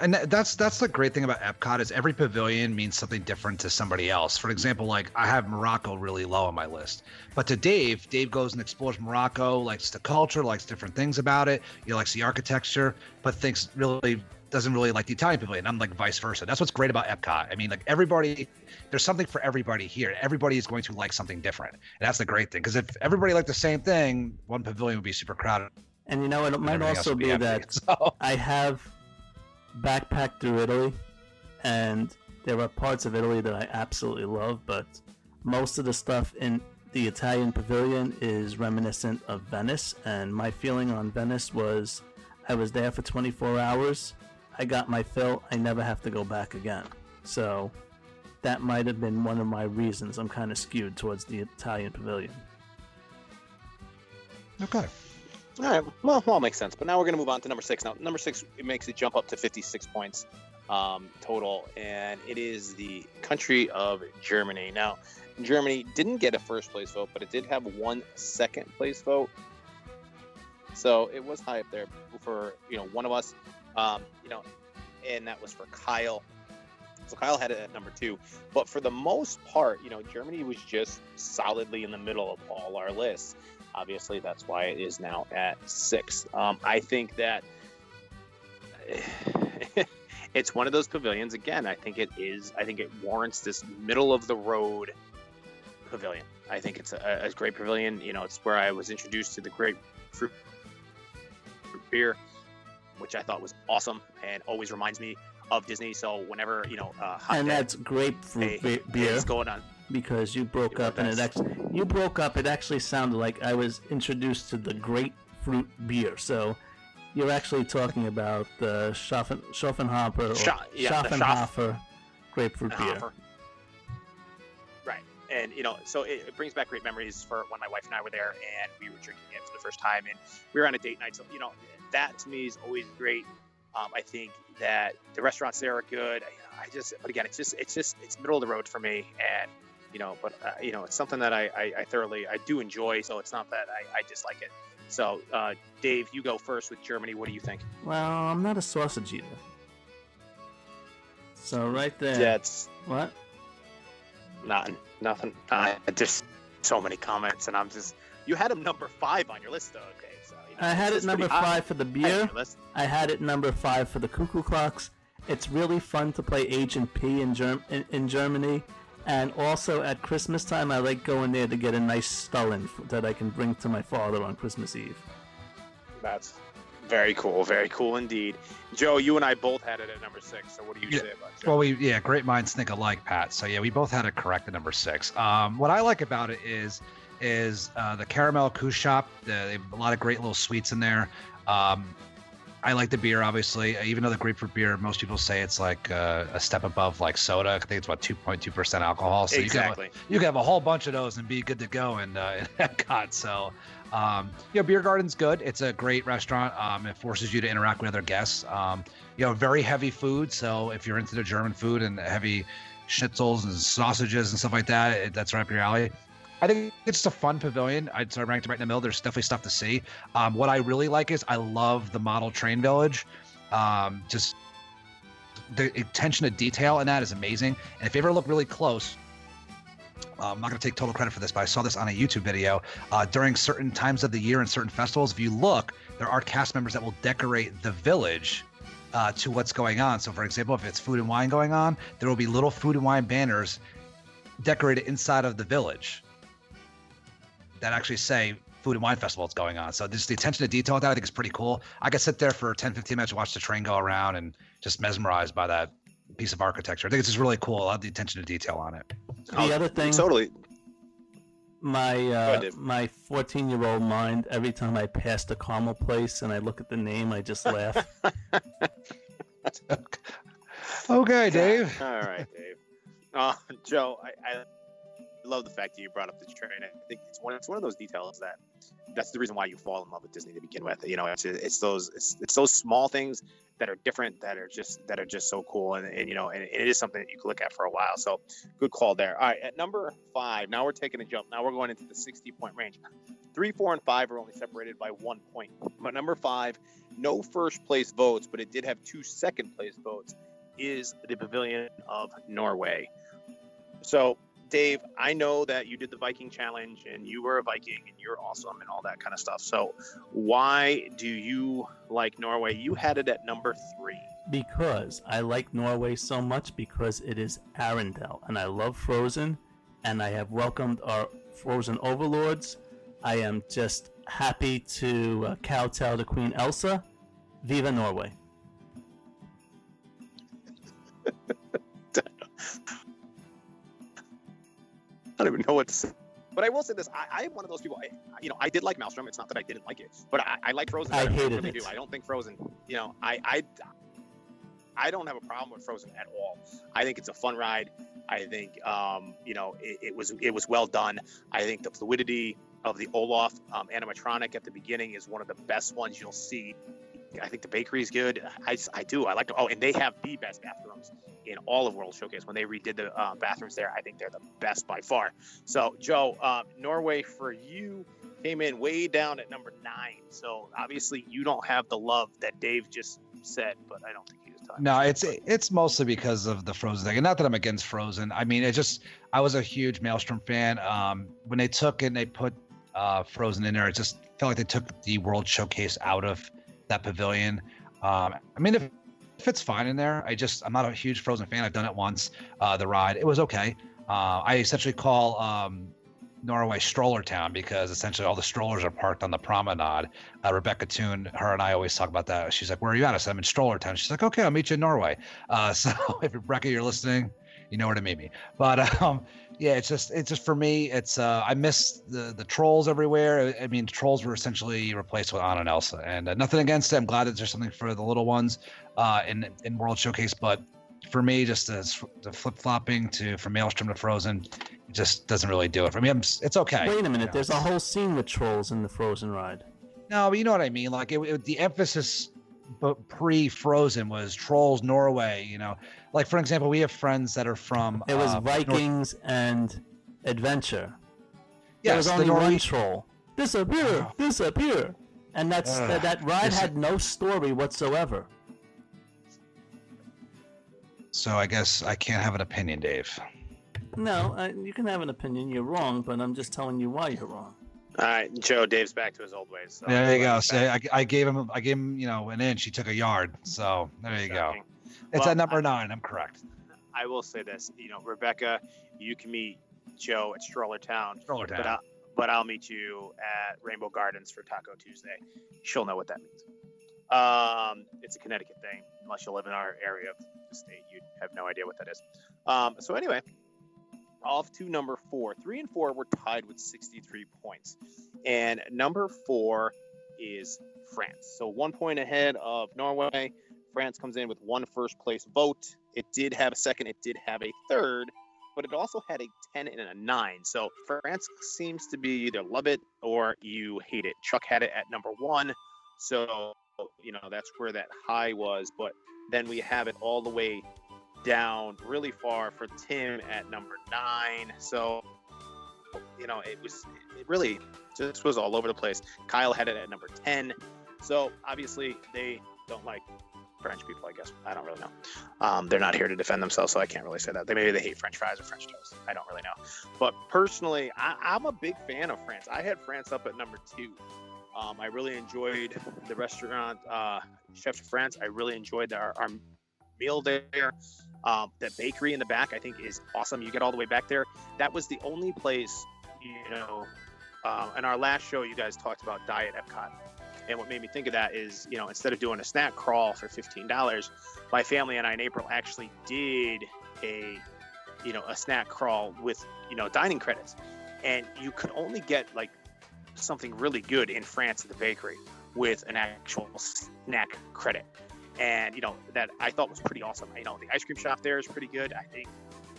And that's that's the great thing about Epcot is every pavilion means something different to somebody else. For example, like I have Morocco really low on my list, but to Dave, Dave goes and explores Morocco, likes the culture, likes different things about it. He likes the architecture, but thinks really doesn't really like the Italian pavilion. I'm like vice versa. That's what's great about Epcot. I mean, like everybody, there's something for everybody here. Everybody is going to like something different, and that's the great thing. Because if everybody liked the same thing, one pavilion would be super crowded. And you know, it might also be that So. I have backpacked through Italy, and there are parts of Italy that I absolutely love, but most of the stuff in the Italian pavilion is reminiscent of Venice. And my feeling on Venice was I was there for 24 hours, I got my fill, I never have to go back again. So that might have been one of my reasons I'm kind of skewed towards the Italian pavilion. Okay. All right, well, well, makes sense. But now we're going to move on to number six. Now, number six it makes it jump up to 56 points um, total, and it is the country of Germany. Now, Germany didn't get a first place vote, but it did have one second place vote. So it was high up there for you know one of us, um, you know, and that was for Kyle. So Kyle had it at number two, but for the most part, you know, Germany was just solidly in the middle of all our lists. Obviously, that's why it is now at six. Um, I think that it's one of those pavilions. Again, I think it is. I think it warrants this middle of the road pavilion. I think it's a, a great pavilion. You know, it's where I was introduced to the grapefruit fruit beer, which I thought was awesome and always reminds me of Disney. So whenever you know, uh, And day, that's grapefruit hey, be- beer. is going on. Because you broke up and it actually you broke up it actually sounded like i was introduced to the grapefruit beer so you're actually talking about the Schaffen, Schaffenhofer or Scha- yeah, the Schaff- grapefruit beer. Right. And, you know, so it, it brings back great memories for when my wife and I were there and we were drinking it for the first time and we were on a date night. So, you know, that to me is always great. Um, I think that the restaurants there are good. I, I just, but again, it's just, it's just, it's middle of the road for me. And you know, but uh, you know, it's something that I, I, I thoroughly I do enjoy. So it's not that I, I dislike it. So uh, Dave, you go first with Germany. What do you think? Well, I'm not a sausage eater. So right there. Yeah, it's What? nothing, nothing. Uh, just so many comments, and I'm just you had him number five on your list, though. Okay, so you know, I had it number five for the beer. I had it number five for the Cuckoo Clocks. It's really fun to play Agent P in, Germ- in, in Germany. And also at Christmas time, I like going there to get a nice Stollen that I can bring to my father on Christmas Eve. That's very cool, very cool indeed. Joe, you and I both had it at number six. So what do you Yeah, say about Joe? Well, we yeah, great minds think alike, Pat. So yeah, we both had it correct at number six. Um, what I like about it is is uh, the Karamell-Küche shop. The, they have a lot of great little sweets in there. Um, I like the beer, obviously. Even though the grapefruit beer, most people say it's like uh, a step above like soda. I think it's about two point two percent alcohol. So you can, have, you can have a whole bunch of those and be good to go in, uh, Epcot. So, um, you know, Beer Garden's good. It's a great restaurant. Um, it forces you to interact with other guests. Um, you know, very heavy food. So if you're into the German food and heavy schnitzels and sausages and stuff like that, it, that's right up your alley. I think it's a fun pavilion. I'd of ranked right in the middle. There's definitely stuff to see. Um, what I really like is I love the model train village. Um, just the attention to detail in that is amazing. And if you ever look really close, uh, I'm not going to take total credit for this, but I saw this on a YouTube video. Uh, during certain times of the year and certain festivals, if you look, there are cast members that will decorate the village uh, to what's going on. So, for example, if it's food and wine going on, there will be little food and wine banners decorated inside of the village that actually say food and wine festival is going on. So just the attention to detail with that, I think is pretty cool. I could sit there for 10, 15 minutes, watch the train go around and just mesmerized by that piece of architecture. I think it's just really cool. I love the attention to detail on it. The other thing, Totally. my uh, Dave. my 14 year old mind, every time I pass the caramel place and I look at the name, I just laugh. Okay, Dave. All right, Dave. Uh, Joe, I, I love the fact that you brought up the train. I think it's one it's one of those details that that's the reason why you fall in love with Disney to begin with. You know, it's it's those it's, it's those small things that are different that are just that are just so cool and, and you know and it is something that you can look at for a while. So good call there. All right, at number five, now we're taking a jump. Now we're going into the 60 point range. Three, four, and five are only separated by one point. But number five, no first place votes, but it did have two second place votes, is the Pavilion of Norway. So, Dave, I know that you did the Viking challenge and you were a Viking and you're awesome and all that kind of stuff. So, why do you like Norway? You had it at number three. because I like Norway so much because it is Arendelle and I love Frozen and I have welcomed our Frozen overlords. I am just happy to uh, kowtow to Queen Elsa. Viva Norway. I don't even know what to say. But I will say this: I, I am one of those people. I, you know, I did like Maelstrom. It's not that I didn't like it, but I, I like Frozen. I hated really it. do. I don't think Frozen. You know, I, I, I don't have a problem with Frozen at all. I think it's a fun ride. I think, um, you know, it, it was it was well done. I think the fluidity of the Olaf um, animatronic at the beginning is one of the best ones you'll see. I think the bakery is good. I, I do. I like to. Oh, and they have the best bathrooms in all of World Showcase. When they redid the uh, bathrooms there, I think they're the best by far. So, Joe, um, Norway for you came in way down at number nine. So obviously you don't have the love that Dave just said, but I don't think he was talking. No, it's it's mostly because of the Frozen thing, and not that I'm against Frozen. I mean, it just I was a huge Maelstrom fan. Um, when they took and they put uh, Frozen in there, it just felt like they took the World Showcase out of that pavilion. Um, I mean, if, if it's fine in there, I just I'm not a huge Frozen fan. I've done it once. Uh, the ride, it was okay. Uh, I essentially call um, Norway Stroller Town because essentially all the strollers are parked on the promenade. Uh, Rebecca Toon, her and I always talk about that. She's like, "Where are you at?" I said, "I'm in Stroller Town." She's like, "Okay, I'll meet you in Norway." Uh, so if Rebecca, you're listening, you know where to meet me. But um, yeah, it's just it's just for me. It's uh, I miss the the trolls everywhere. I mean, trolls were essentially replaced with Anna and Elsa, and uh, nothing against it. I'm glad that there's something for the little ones uh, in in World Showcase, but for me, just as the flip flopping to from Maelstrom to Frozen, it just doesn't really do it for me. I'm, it's okay. Wait a you minute, know, there's a whole scene with trolls in the Frozen ride. no, but you know what I mean. Like it, it- the emphasis, but pre-Frozen was Trolls Norway. You know, like for example, we have friends that are from. It was uh, Vikings and adventure. Yes, there was the only one troll. Disappear, Oh. disappear, and that's Ugh, that, that ride had no story whatsoever. So I guess I can't have an opinion, Dave. No, uh, you can have an opinion. You're wrong, but I'm just telling you why you're wrong. All right, Joe. Dave's back to his old ways. So there you go. Back. I, I gave him, I gave him, you know, an inch. He took a yard. So there you go. It's Well, at number I- nine. I'm correct. I will say this. You know, Rebecca, you can meet Joe at Stroller Town, Stroller but. I'll, but I'll meet you at Rainbow Gardens for Taco Tuesday. She'll know what that means. Um, it's a Connecticut thing. Unless you live in our area of the state, you have no idea what that is. Um, so anyway, off to number four. Three and four were tied with 63 points, and number four is France. So one point ahead of Norway. France comes in with one first place vote. It did have a second. It did have a third, but it also had a 10 and a 9. So France seems to be either love it or you hate it. Chuck had it at number one. So, you know, that's where that high was. But then we have it all the way down really far for Tim at number nine. So, you know, it was, it really just was all over the place. Kyle had it at number 10. So obviously they don't like French people, I guess. I don't really know. Um, they're not here to defend themselves, so I can't really say that. They maybe they hate French fries or French toast. I don't really know. But personally, I, I'm a big fan of France. I had France up at number two. Um, I really enjoyed the restaurant, uh, Chef de France. I really enjoyed our, our meal there. Um, the bakery in the back, I think, is awesome. You get all the way back there. That was the only place, you know. Uh, in our last show, you guys talked about Diet Epcot. And what made me think of that is, you know, instead of doing a snack crawl for $15, my family and I in April actually did a, you know, a snack crawl with, you know, dining credits. And you could only get like something really good in France at the bakery with an actual snack credit. And, you know, that I thought was pretty awesome. You know, the ice cream shop there is pretty good. I think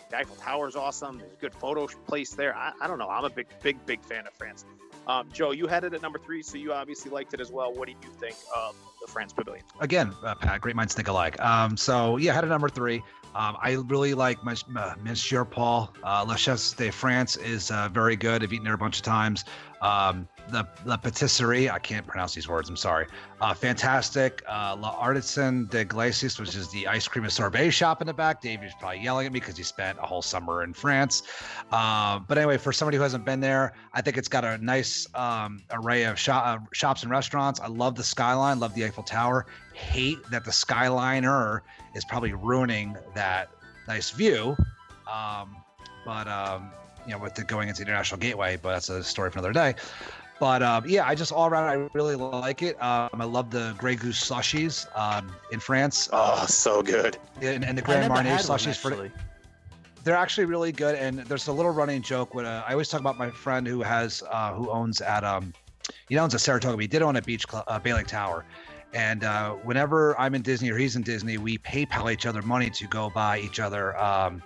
the Eiffel Tower is awesome. There's a good photo place there. I, I don't know. I'm a big, big, big fan of France. Um, Joe, you had it at number three, so you obviously liked it as well. What do you think of the France Pavilion? Again, uh, Pat, great minds think alike. Um, so yeah, I had a number three. Um, I really like uh, Monsieur Paul. Uh, La Chef de France is uh, very good. I've eaten there a bunch of times. Um, the La Patisserie, I can't pronounce these words. I'm sorry. Uh, fantastic. Uh, La Artisan de Glacis, which is the ice cream and sorbet shop in the back. Davey's probably yelling at me because he spent a whole summer in France. Uh, but anyway, for somebody who hasn't been there, I think it's got a nice um, array of uh, shops and restaurants. I love the skyline, love the Eiffel Tower. Hate that the Skyliner is probably ruining that nice view. Um, but um, you know, with it going into International Gateway, but that's a story for another day. But um, yeah, I just all around I really like it. Um, I love the Grey Goose slushies um, in France, Oh, so good. and, and the Grand never Marnier had one, slushies for they're actually really good and there's a little running joke with uh, i always talk about my friend who has uh, who owns at um he owns a saratoga but he did own a beach club uh, bay lake tower and uh, whenever i'm in disney or he's in disney we paypal each other money to go buy each other um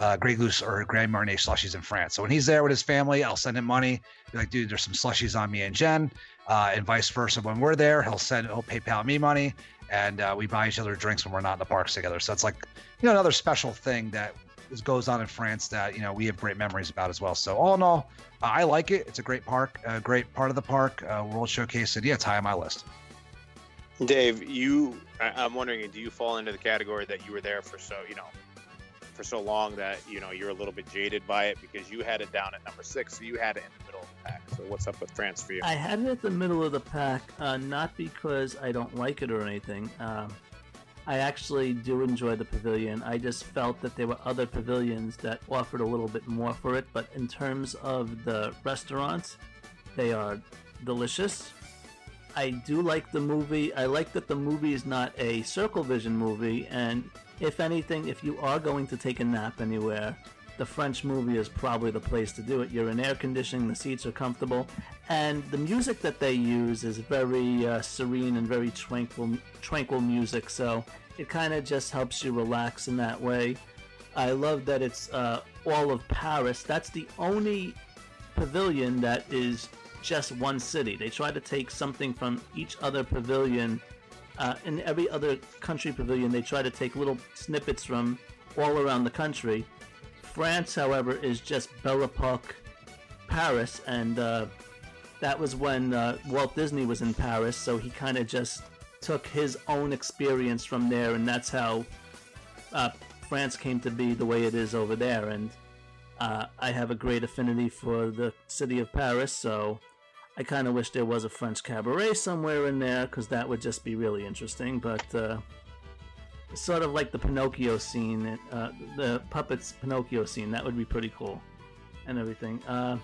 uh, Grey Goose or Grand Marnier slushies in France. So when he's there with his family, I'll send him money. Be like, dude, there's some slushies on me and Jen, uh, and vice versa. When we're there, he'll send, he'll PayPal me money, and uh, we buy each other drinks when we're not in the parks together. So it's like, you know, another special thing that goes on in France that you know we have great memories about as well. So all in all, uh, I like it. It's a great park, a great part of the park. Uh, World Showcase, and yeah, it's high on my list. Dave, you, I'm wondering, do you fall into the category that you were there for so, you know, for so long that you know you're a little bit jaded by it because you had it down at number six, so you had it in the middle of the pack. So what's up with France for you? I had it at the middle of the pack, uh, not because I don't like it or anything. Um, I actually do enjoy the pavilion. I just felt that there were other pavilions that offered a little bit more for it. But in terms of the restaurants, they are delicious. I do like the movie. I like that the movie is not a Circle Vision movie, and if anything, if you are going to take a nap anywhere, the French movie is probably the place to do it. You're in air conditioning, the seats are comfortable, and the music that they use is very uh, serene and very tranquil, tranquil music. So it kind of just helps you relax in that way. I love that it's uh, all of Paris. That's the only pavilion that is just one city. They try to take something from each other pavilion. Uh, in every other country pavilion, they try to take little snippets from all around the country. France, however, is just Belle Epoque Paris, and uh, that was when uh, Walt Disney was in Paris, so he kind of just took his own experience from there, and that's how uh, France came to be the way it is over there. And uh, I have a great affinity for the city of Paris, so I kind of wish there was a French cabaret somewhere in there because that would just be really interesting. But uh, sort of like the Pinocchio scene, uh, the puppets Pinocchio scene, that would be pretty cool, and everything. Uh,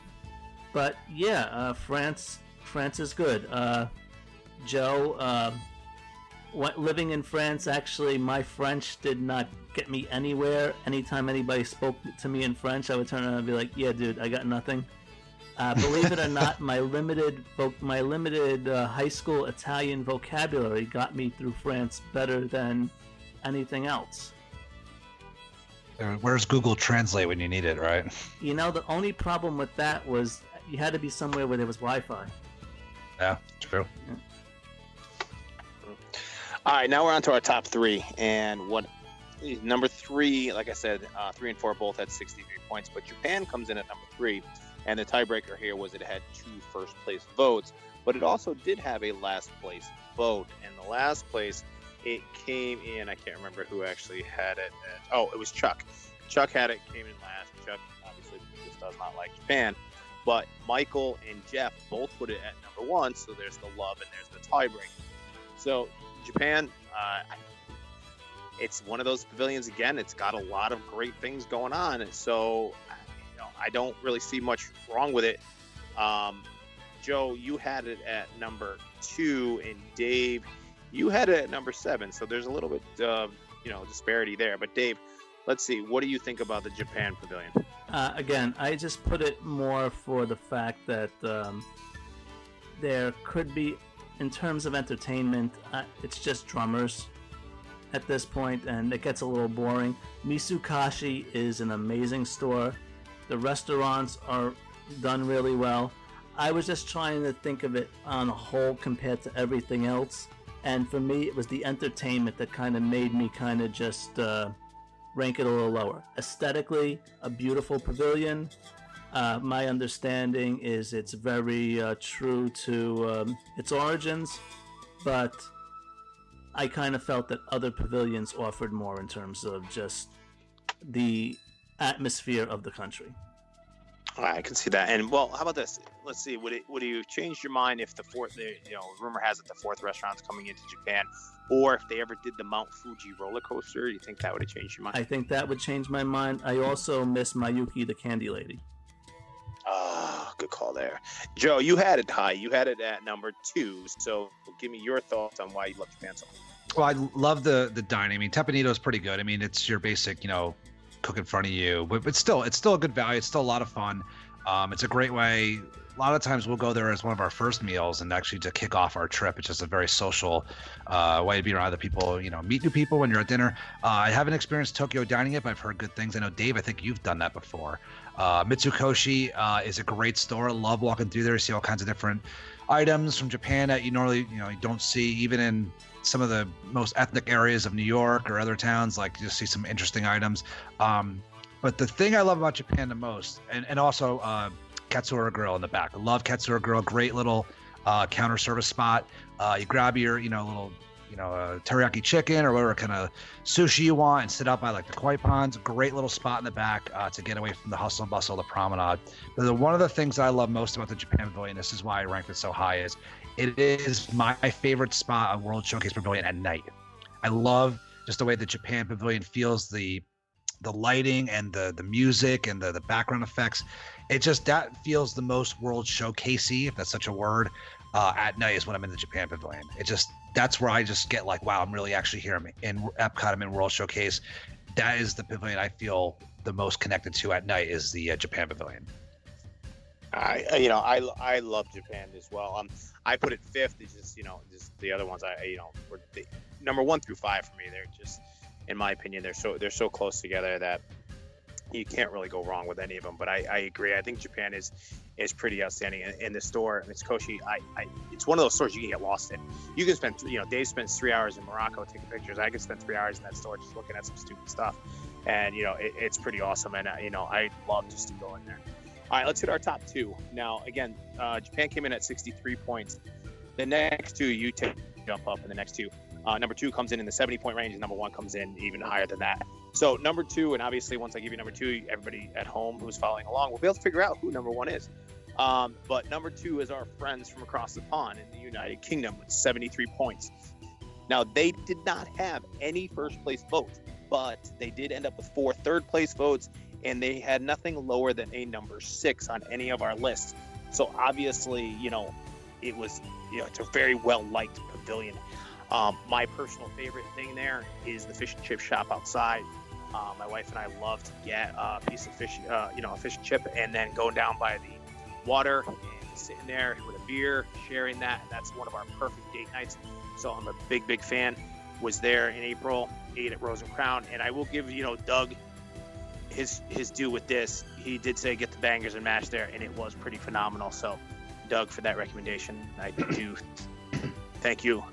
but yeah, uh, France, France is good. Uh, Joe, uh, what, living in France, actually, my French did not get me anywhere. Anytime anybody spoke to me in French, I would turn around and be like, "Yeah, dude, I got nothing." Uh, believe it or not, my limited my limited uh, high school Italian vocabulary got me through France better than anything else. Where's Google Translate when you need it, right? You know, the only problem with that was you had to be somewhere where there was Wi-Fi. Yeah, true. All right, now we're on to our top three, and what number three? Like I said, uh, three and four both had 63 points, but Japan comes in at number three, and the tiebreaker here was it had two first place votes, but it also did have a last place vote, and the last place it came in. I can't remember who actually had it. At, oh, it was Chuck. Chuck had it, came in last. Chuck obviously just does not like Japan, but Michael and Jeff both put it at number one. So there's the love and there's the tiebreaker. So Japan, uh, it's one of those pavilions again. It's got a lot of great things going on. So I don't really see much wrong with it. Um, Joe, you had it at number two, and Dave, you had it at number seven. So there's a little bit of you know disparity there. But Dave, let's see. What do you think about the Japan pavilion? Uh, again, I just put it more for the fact that um, there could be, in terms of entertainment, uh, it's just drummers at this point, and it gets a little boring. Mitsukoshi is an amazing store. The restaurants are done really well. I was just trying to think of it on a whole compared to everything else, and for me, it was the entertainment that kind of made me kind of just. Uh, rank it a little lower. Aesthetically, a beautiful pavilion. Uh, my understanding is it's very uh, true to um, its origins, but I kind of felt that other pavilions offered more in terms of just the atmosphere of the country. I can see that. And well, how about this? Let's see. Would it would you change your mind if the fourth, the, you know, rumor has it the fourth restaurant's coming into Japan, or if they ever did the Mount Fuji roller coaster? Do you think that would have changed your mind? I think that would change my mind. I also miss Miyuki, the candy lady. Ah, good call there, Joe. You had it high. You had it at number two. So give me your thoughts on why you love Japan so much. Well, I love the the dining. I mean, Teppan Edo is pretty good. I mean, it's your basic, you know, cook in front of you, but, but still, it's still a good value. It's still a lot of fun. Um, it's a great way. A lot of times we'll go there as one of our first meals and actually to kick off our trip. It's just a very social uh, way to be around other people, you know, meet new people when you're at dinner. Uh, I haven't experienced Tokyo dining yet, but I've heard good things. I know, Dave, I think you've done that before. Uh, Mitsukoshi uh, is a great store. I love walking through there, see all kinds of different items from Japan that you normally, you know, you don't see even in some of the most ethnic areas of New York or other towns. Like you see some interesting items. Um, but the thing I love about Japan the most, and, and also uh, Katsura Grill in the back. Love Katsura Grill. Great little uh, counter service spot. Uh, you grab your, you know, little, you know, uh, teriyaki chicken or whatever kind of sushi you want and sit out by like the koi ponds. Great little spot in the back uh, to get away from the hustle and bustle of the promenade. But the, one of the things I love most about the Japan Pavilion, this is why I ranked it so high, is it is my favorite spot on World Showcase Pavilion at night. I love just the way the Japan Pavilion feels the the lighting and the the music and the the background effects. It just that feels the most World Showcasey, if that's such a word, uh, at night is when I'm in the Japan Pavilion. It just that's where I just get like, wow, I'm really actually here. I'm in Epcot. I'm in World Showcase. That is the pavilion I feel the most connected to at night is the uh, Japan Pavilion. I, you know, I, I love Japan as well. Um, I put it fifth. It's just, you know, just the other ones. I, you know, were the, number one through five for me. They're just, in my opinion, they're so they're so close together that you can't really go wrong with any of them. But I, I agree. I think Japan is is pretty outstanding. In, in the store, Mitsukoshi, I, I, it's one of those stores you can get lost in. You can spend, you know, Dave spends three hours in Morocco taking pictures. I could spend three hours in that store just looking at some stupid stuff, and you know, it, it's pretty awesome. And uh, you know, I love just to go in there. All right, let's hit our top two. Now, again, uh, Japan came in at 63 points. The next two, you take jump up in the next two. Uh, number two comes in in the 70 point range, and number one comes in even higher than that. So number two, and obviously once I give you number two, everybody at home who's following along will be able to figure out who number one is. Um, but number two is our friends from across the pond in the United Kingdom with 73 points. Now they did not have any first place votes, but they did end up with four third place votes, and they had nothing lower than a number six on any of our lists. So obviously, you know, it was, you know, it's a very well liked pavilion. Um, my personal favorite thing there is the fish and chip shop outside. Uh, my wife and I love to get a piece of fish, uh, you know, a fish and chip, and then going down by the water and sitting there with a beer, sharing that. And that's one of our perfect date nights. So I'm a big, big fan. Was there in April, ate at Rose and Crown, and I will give you know Doug his his due with this. He did say get the bangers and mash there, and it was pretty phenomenal. So, Doug, for that recommendation, I do thank you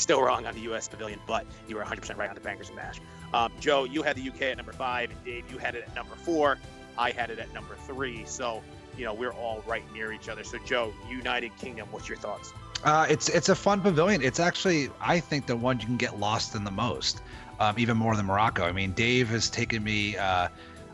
still wrong on the U.S. Pavilion, but you were 100% right on the Bangers and Mash. Um, Joe, you had the UK at number five, and Dave, you had it at number four. I had it at number three. So, you know, we're all right near each other. So, Joe, United Kingdom, what's your thoughts? Uh, it's it's a fun pavilion. It's actually, I think, the one you can get lost in the most, um, even more than Morocco. I mean, Dave has taken me uh,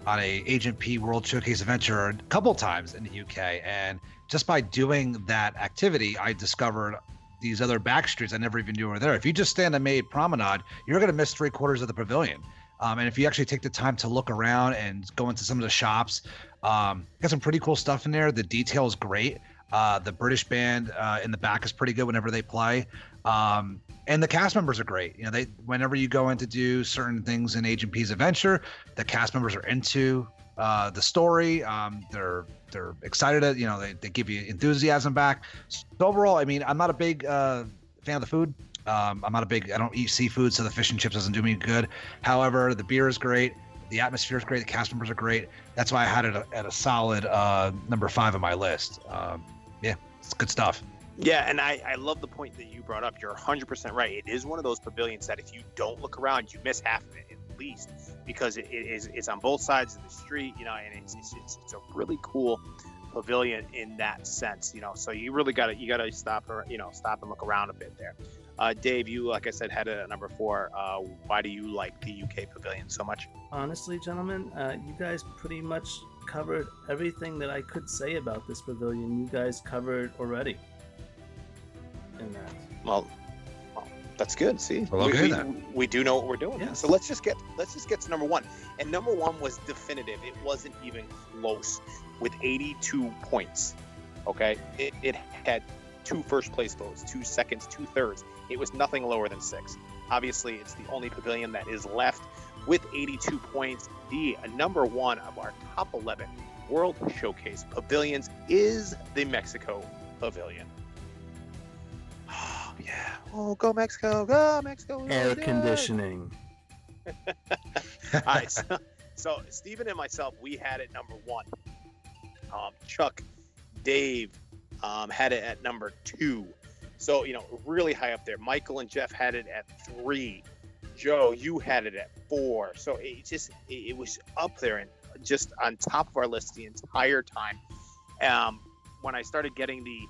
on a Agent P World Showcase adventure a couple times in the UK, and just by doing that activity, I discovered these other back streets I never even knew were there. If you just stand on May Promenade, you're going to miss three quarters of the pavilion. Um, and if you actually take the time to look around and go into some of the shops, um, got some pretty cool stuff in there. The detail is great. Uh, the British band uh, in the back is pretty good whenever they play. Um, and the cast members are great. You know, they whenever you go in to do certain things in Agent P's adventure, the cast members are into uh, the story. Um, they're they're excited. You know, they, they give you enthusiasm back. So overall, I mean, I'm not a big uh, fan of the food. Um, I'm not a big. I don't eat seafood, so the fish and chips doesn't do me good. However, the beer is great. The atmosphere is great. The cast members are great. That's why I had it at a solid uh, number five on my list. Um, yeah, it's good stuff. Yeah, and I, I love the point that you brought up. You're 100% right. It is one of those pavilions that if you don't look around, you miss half of it at least because it, it is it's on both sides of the street, you know, and it's, it's, it's, it's a really cool pavilion in that sense, you know. So you really got to you got to stop or you know stop and look around a bit there. Uh, Dave, you like I said had it at number four. Uh, why do you like the UK pavilion so much? Honestly, gentlemen, uh, you guys pretty much covered everything that I could say about this pavilion. You guys covered already. In that. Well that's good. See, Well, we, we, we do know what we're doing. Yes. So let's just get let's just get to number one. And number one was definitive. It wasn't even close with 82 points. Okay, it, it had two first place votes, two seconds, two thirds. It was nothing lower than six. Obviously, it's the only pavilion that is left with 82 points. The number one of our top 11 World Showcase pavilions is the Mexico Pavilion. Yeah. Oh, go Mexico, go Mexico. Air wanna do it. conditioning. All right. So, so Stephen and myself, we had it number one. Um, Chuck, Dave um, had it at number two. So, you know, really high up there. Michael and Jeff had it at three. Joe, you had it at four. So it just, it, it was up there and just on top of our list the entire time. Um, when I started getting the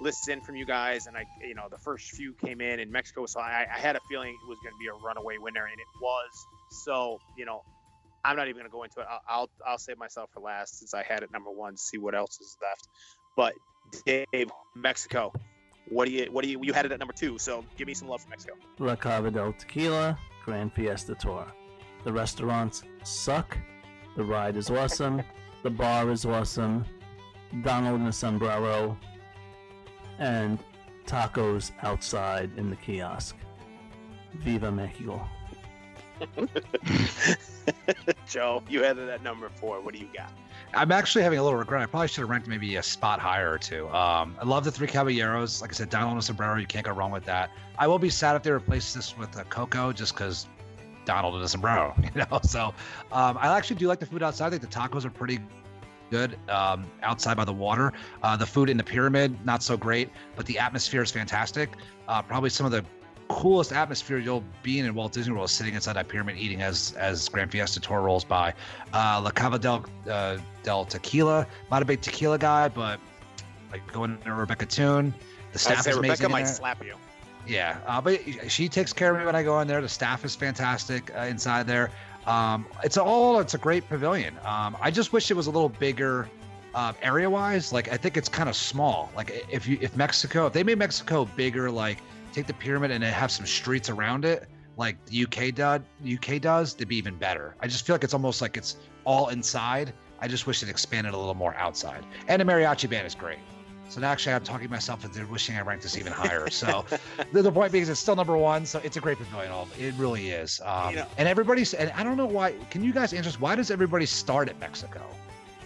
lists in from you guys, and I, you know, the first few came in in Mexico, so I, I had a feeling it was going to be a runaway winner, and it was. So, you know, I'm not even going to go into it. I'll, I'll, I'll save myself for last since I had it number one. See what else is left. But Dave, Mexico, what do you, what do you, you had it at number two, so give me some love for Mexico. La Cava del Tequila, Grand Fiesta Tour. The restaurants suck. The ride is awesome. The bar is awesome. Donald in a sombrero. And tacos outside in the kiosk. Viva Mexico. Joe, you had it at number four. What do you got? I'm actually having a little regret. I probably should have ranked maybe a spot higher or two. Um, I love the three caballeros. Like I said, Donald and Sombrero, you can't go wrong with that. I will be sad if they replace this with a Coco, just because Donald in a sombrero, you know. So um, I actually do like the food outside. I think the tacos are pretty good um, outside by the water. Uh, the food in the pyramid, not so great, but the atmosphere is fantastic. Uh, probably some of the coolest atmosphere you'll be in in Walt Disney World is sitting inside that pyramid eating as as Grand Fiesta Tour rolls by. Uh, La Cava del, uh, del Tequila, not a big tequila guy, but like going to Rebecca Toon. The staff is Rebecca amazing. in might there. slap you. Yeah, uh, but she takes care of me when I go in there. The staff is fantastic uh, inside there. Um, it's all it's a great pavilion. Um, I just wish it was a little bigger uh, area wise. Like I think it's kind of small. Like if you if Mexico if they made Mexico bigger, like take the pyramid and have some streets around it, like the UK does, UK does, it'd be even better. I just feel like it's almost like it's all inside. I just wish it expanded a little more outside. And the mariachi band is great. So now actually I'm talking myself into wishing I ranked this even higher. So the, the point being is it's still number one. So it's a great pavilion. all- It really is. Um, You know- and everybody's, and I don't know why, can you guys answer this? Why does everybody start at Mexico?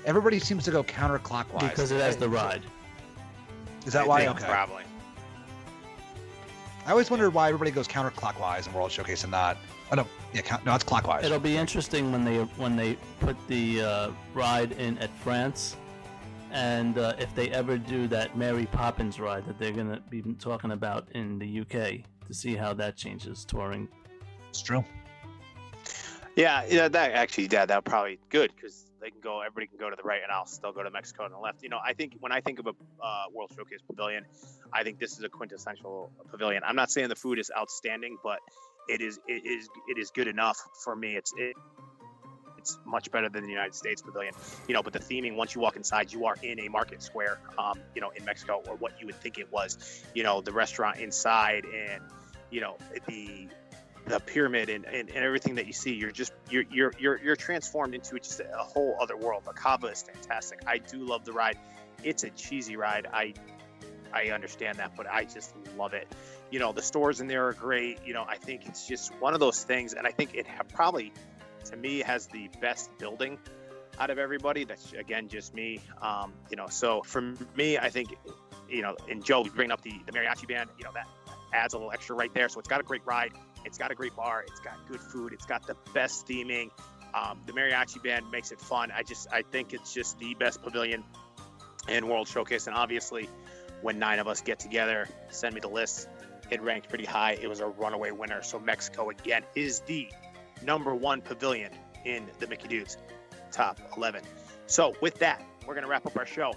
Everybody seems to go counterclockwise. because it has the ride. Is that I why? Okay. Probably. I always wondered why everybody goes counterclockwise in World Showcase and not. Oh no, yeah, count, no, it's clockwise. It'll be interesting when they when they put the uh, ride in at France, and uh, if they ever do that Mary Poppins ride that they're gonna be talking about in the UK to see how that changes touring. It's true. Yeah, yeah, that actually, yeah, that would probably good because they can go, everybody can go to the right, and I'll still go to Mexico on the left. You know, I think when I think of a uh, World Showcase pavilion, I think this is a quintessential pavilion. I'm not saying the food is outstanding, but it is, it is, it is good enough for me. It's, it, it's much better than the United States pavilion, you know. But the theming, once you walk inside, you are in a market square, um, you know, in Mexico, or what you would think it was. You know, the restaurant inside, and you know, the the pyramid and, and, and everything that you see you're just you're you're you're, you're transformed into just a whole other world. The Cava is fantastic. I do love the ride. It's a cheesy ride. I i understand that but i just love it. You know the stores in there are great. You know i think it's just one of those things and i think it probably to me has the best building out of everybody that's again just me um, you know so for me i think you know and joe bringing up the the mariachi band you know that adds a little extra right there so it's got a great ride it's got a great bar. It's got good food. It's got the best theming. Um, the mariachi band makes it fun. I just I think it's just the best pavilion in World Showcase. And obviously, when nine of us get together, send me the list. It ranked pretty high. It was a runaway winner. So Mexico again is the number one pavilion in the Mickey Dudes top 11. So with that, we're gonna wrap up our show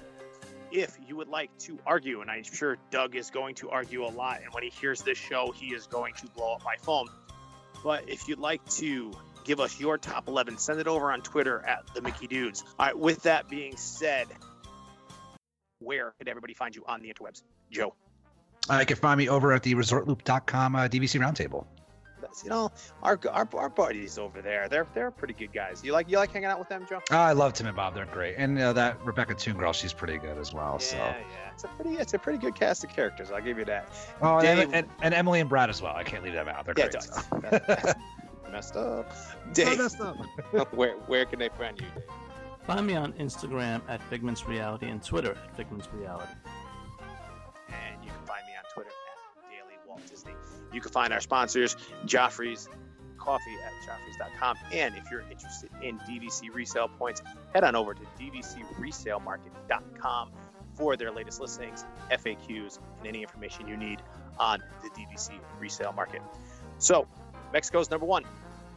if you would like to argue, and I'm sure Doug is going to argue a lot, and when he hears this show, he is going to blow up my phone. But if you'd like to give us your top 11, send it over on Twitter at the Mickey Dudes. All right, with that being said, where could everybody find you on the interwebs? Joe. Uh, you can find me over at the resortloop.com uh, DVC Roundtable. That's, you know, our, our our buddies over there, they're they're pretty good guys. You like you like hanging out with them, Joe? Oh, I love Tim and Bob. They're great. And uh, that Rebecca Toon girl, she's pretty good as well. So. Yeah, yeah. It's a pretty it's a pretty good cast of characters. I'll give you that. Oh, and, Dave- and, and Emily and Brad as well. I can't leave them out. They're Yeah, great. Doug. so. That's messed up. So Dave, messed up. where where can they find you, Dave? Find me on Instagram at Figments Reality and Twitter at Figments Reality. and you can find me on Twitter at Daily Walt Disney. You can find our sponsors, Joffrey's Coffee at Joffrey's.com. And if you're interested in DVC resale points, head on over to DVCresalemarket.com for their latest listings, FAQs, and any information you need on the DVC resale market. So, Mexico's number one.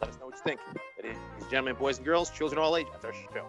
Let us know what you think. Ladies gentlemen, boys and girls, children of all age, our show.